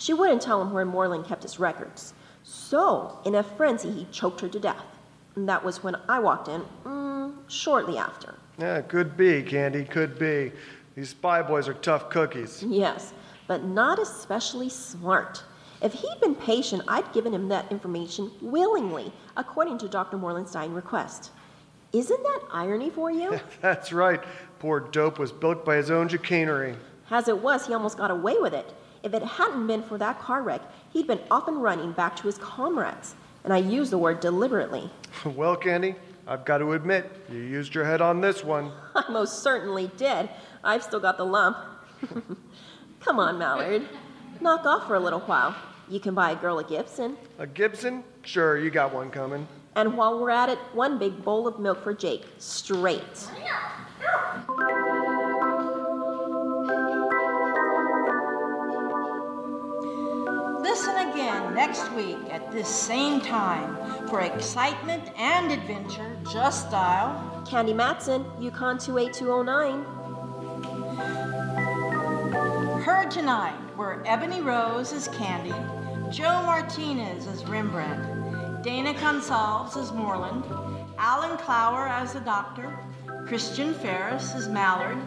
She wouldn't tell him where Moreland kept his records. So, in a frenzy, he choked her to death. And that was when I walked in, mm, shortly after. Yeah, could be, Candy, could be. These spy boys are tough cookies. Yes, but not especially smart. If he'd been patient, I'd given him that information willingly, according to Dr. Moreland's dying request. Isn't that irony for you? That's right. Poor dope was built by his own chicanery. As it was, he almost got away with it. If it hadn't been for that car wreck, he'd been off and running back to his comrades. And I use the word deliberately. well, Candy, I've got to admit, you used your head on this one. I most certainly did. I've still got the lump. Come on, Mallard. Knock off for a little while. You can buy a girl a Gibson. A Gibson? Sure, you got one coming. And while we're at it, one big bowl of milk for Jake. Straight. Listen again next week at this same time for excitement and adventure. Just dial Candy Matson, Yukon 28209. Heard tonight were Ebony Rose as Candy, Joe Martinez as Rembrandt, Dana Consalves as Moreland, Alan Clower as the Doctor, Christian Ferris as Mallard,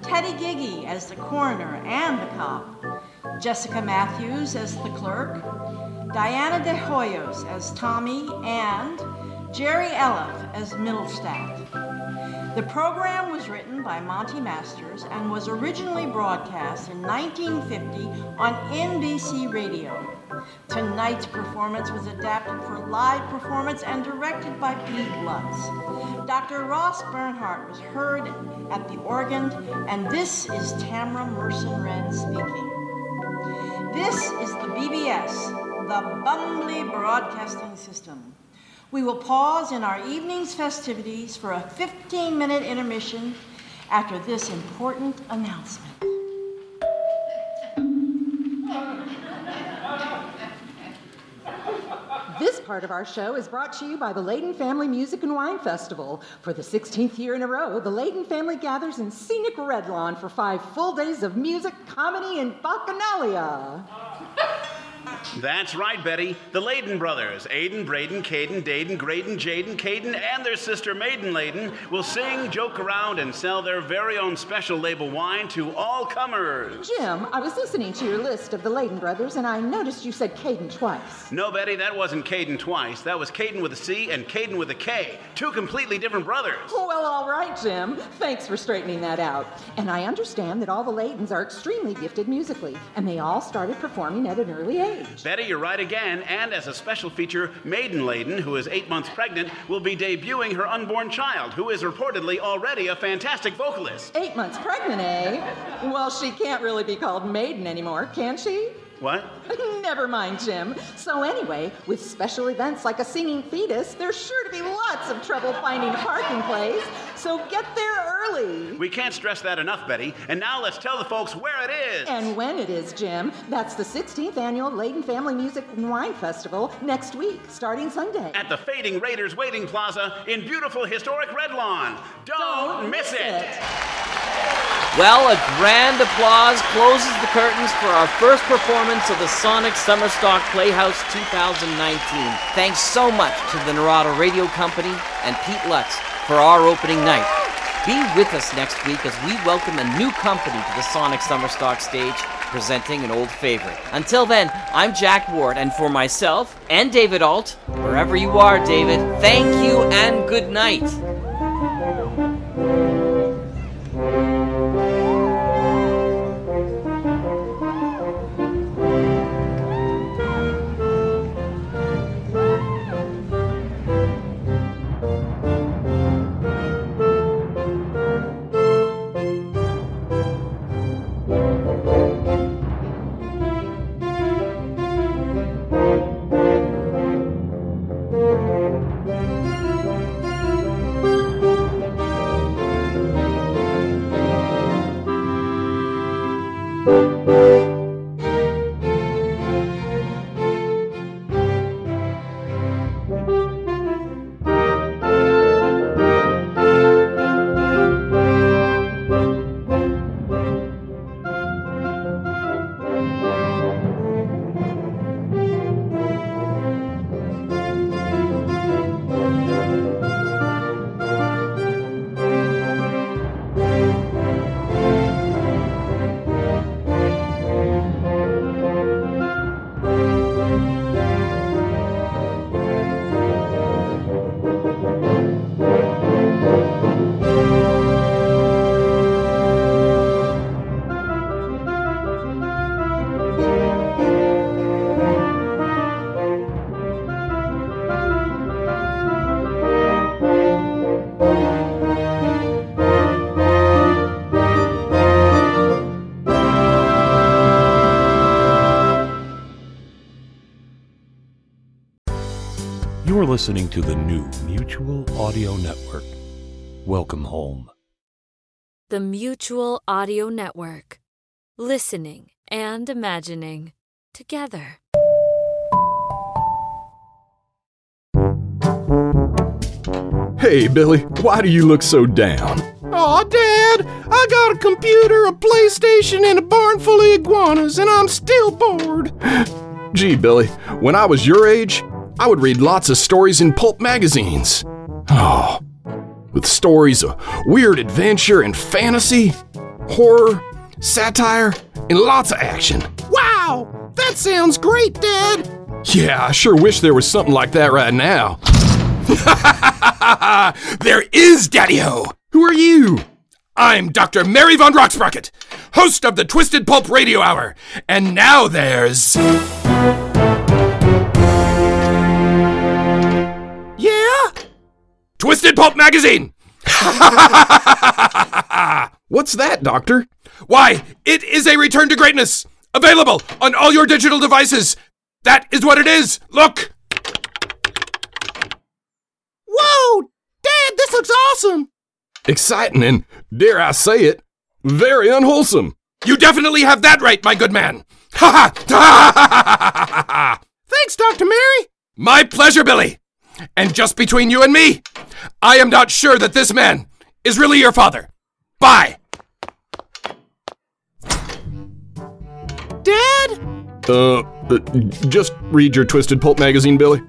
Teddy Giggy as the coroner and the cop, Jessica Matthews as the clerk, Diana De Hoyos as Tommy, and Jerry Eliff as Middlestadt. The program was written by Monty Masters and was originally broadcast in 1950 on NBC Radio. Tonight's performance was adapted for live performance and directed by Pete Lutz. Dr. Ross Bernhardt was heard at the organ, and this is Tamara Merson Wren speaking. This is the BBS, the Bumbly Broadcasting System. We will pause in our evening's festivities for a 15 minute intermission after this important announcement. Part of our show is brought to you by the Layden Family Music and Wine Festival. For the 16th year in a row, the Layden family gathers in scenic Red Lawn for five full days of music, comedy, and bacchanalia. That's right, Betty. The Layden brothers, Aiden, Braden, Caden, Daden, Graydon, Jaden, Caden, and their sister Maiden Layden will sing, joke around, and sell their very own special label wine to all comers. Jim, I was listening to your list of the Layden brothers, and I noticed you said Caden twice. No, Betty, that wasn't Caden twice. That was Caden with a C and Caden with a K. Two completely different brothers. Well, all right, Jim. Thanks for straightening that out. And I understand that all the Laydens are extremely gifted musically, and they all started performing at an early age. Betty, you're right again. And as a special feature, Maiden Layden, who is eight months pregnant, will be debuting her unborn child, who is reportedly already a fantastic vocalist. Eight months pregnant, eh? Well, she can't really be called Maiden anymore, can she? What? Never mind, Jim. So, anyway, with special events like a singing fetus, there's sure to be lots of trouble finding a parking place. So, get there early. We can't stress that enough, Betty. And now let's tell the folks where it is. And when it is, Jim, that's the 16th annual Layden Family Music and Wine Festival next week, starting Sunday. At the Fading Raiders Waiting Plaza in beautiful historic Red Lawn. Don't, miss it. Well, a grand applause closes the curtains for our first performance of the Sonic Summer Stock Playhouse 2019. Thanks so much to the Narada Radio Company and Pete Lutz for our opening night. Be with us next week as we welcome a new company to the Sonic Summer Stock stage, presenting an old favorite. Until then, I'm Jack Ward, and for myself and David Alt, wherever you are, David, thank you and good night. Listening to the new Mutual Audio Network. Welcome home. The Mutual Audio Network. Listening and imagining together. Hey, Billy, why do you look so down? Aw, Dad, I got a computer, a PlayStation, and a barn full of iguanas, and I'm still bored. Gee, Billy, when I was your age, I would read lots of stories in pulp magazines. Oh, with stories of weird adventure and fantasy, horror, satire, and lots of action. Wow, that sounds great, Dad. Yeah, I sure wish there was something like that right now. there is, Daddy Ho! Who are you? I'm Dr. Mary Von Rocksprocket, host of the Twisted Pulp Radio Hour. And now there's. Twisted Pulp Magazine! What's that, Doctor? Why, it is a return to greatness! Available on all your digital devices! That is what it is! Look! Whoa! Dad, this looks awesome! Exciting and, dare I say it, very unwholesome. You definitely have that right, my good man! Ha ha! Thanks, Dr. Mary! My pleasure, Billy! And just between you and me, I am not sure that this man is really your father. Bye! Dad? Uh, uh, just read your Twisted Pulp magazine, Billy.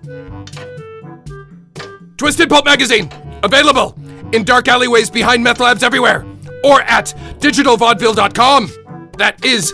Twisted Pulp magazine, available in dark alleyways behind meth labs everywhere, or at digitalvaudeville.com. That is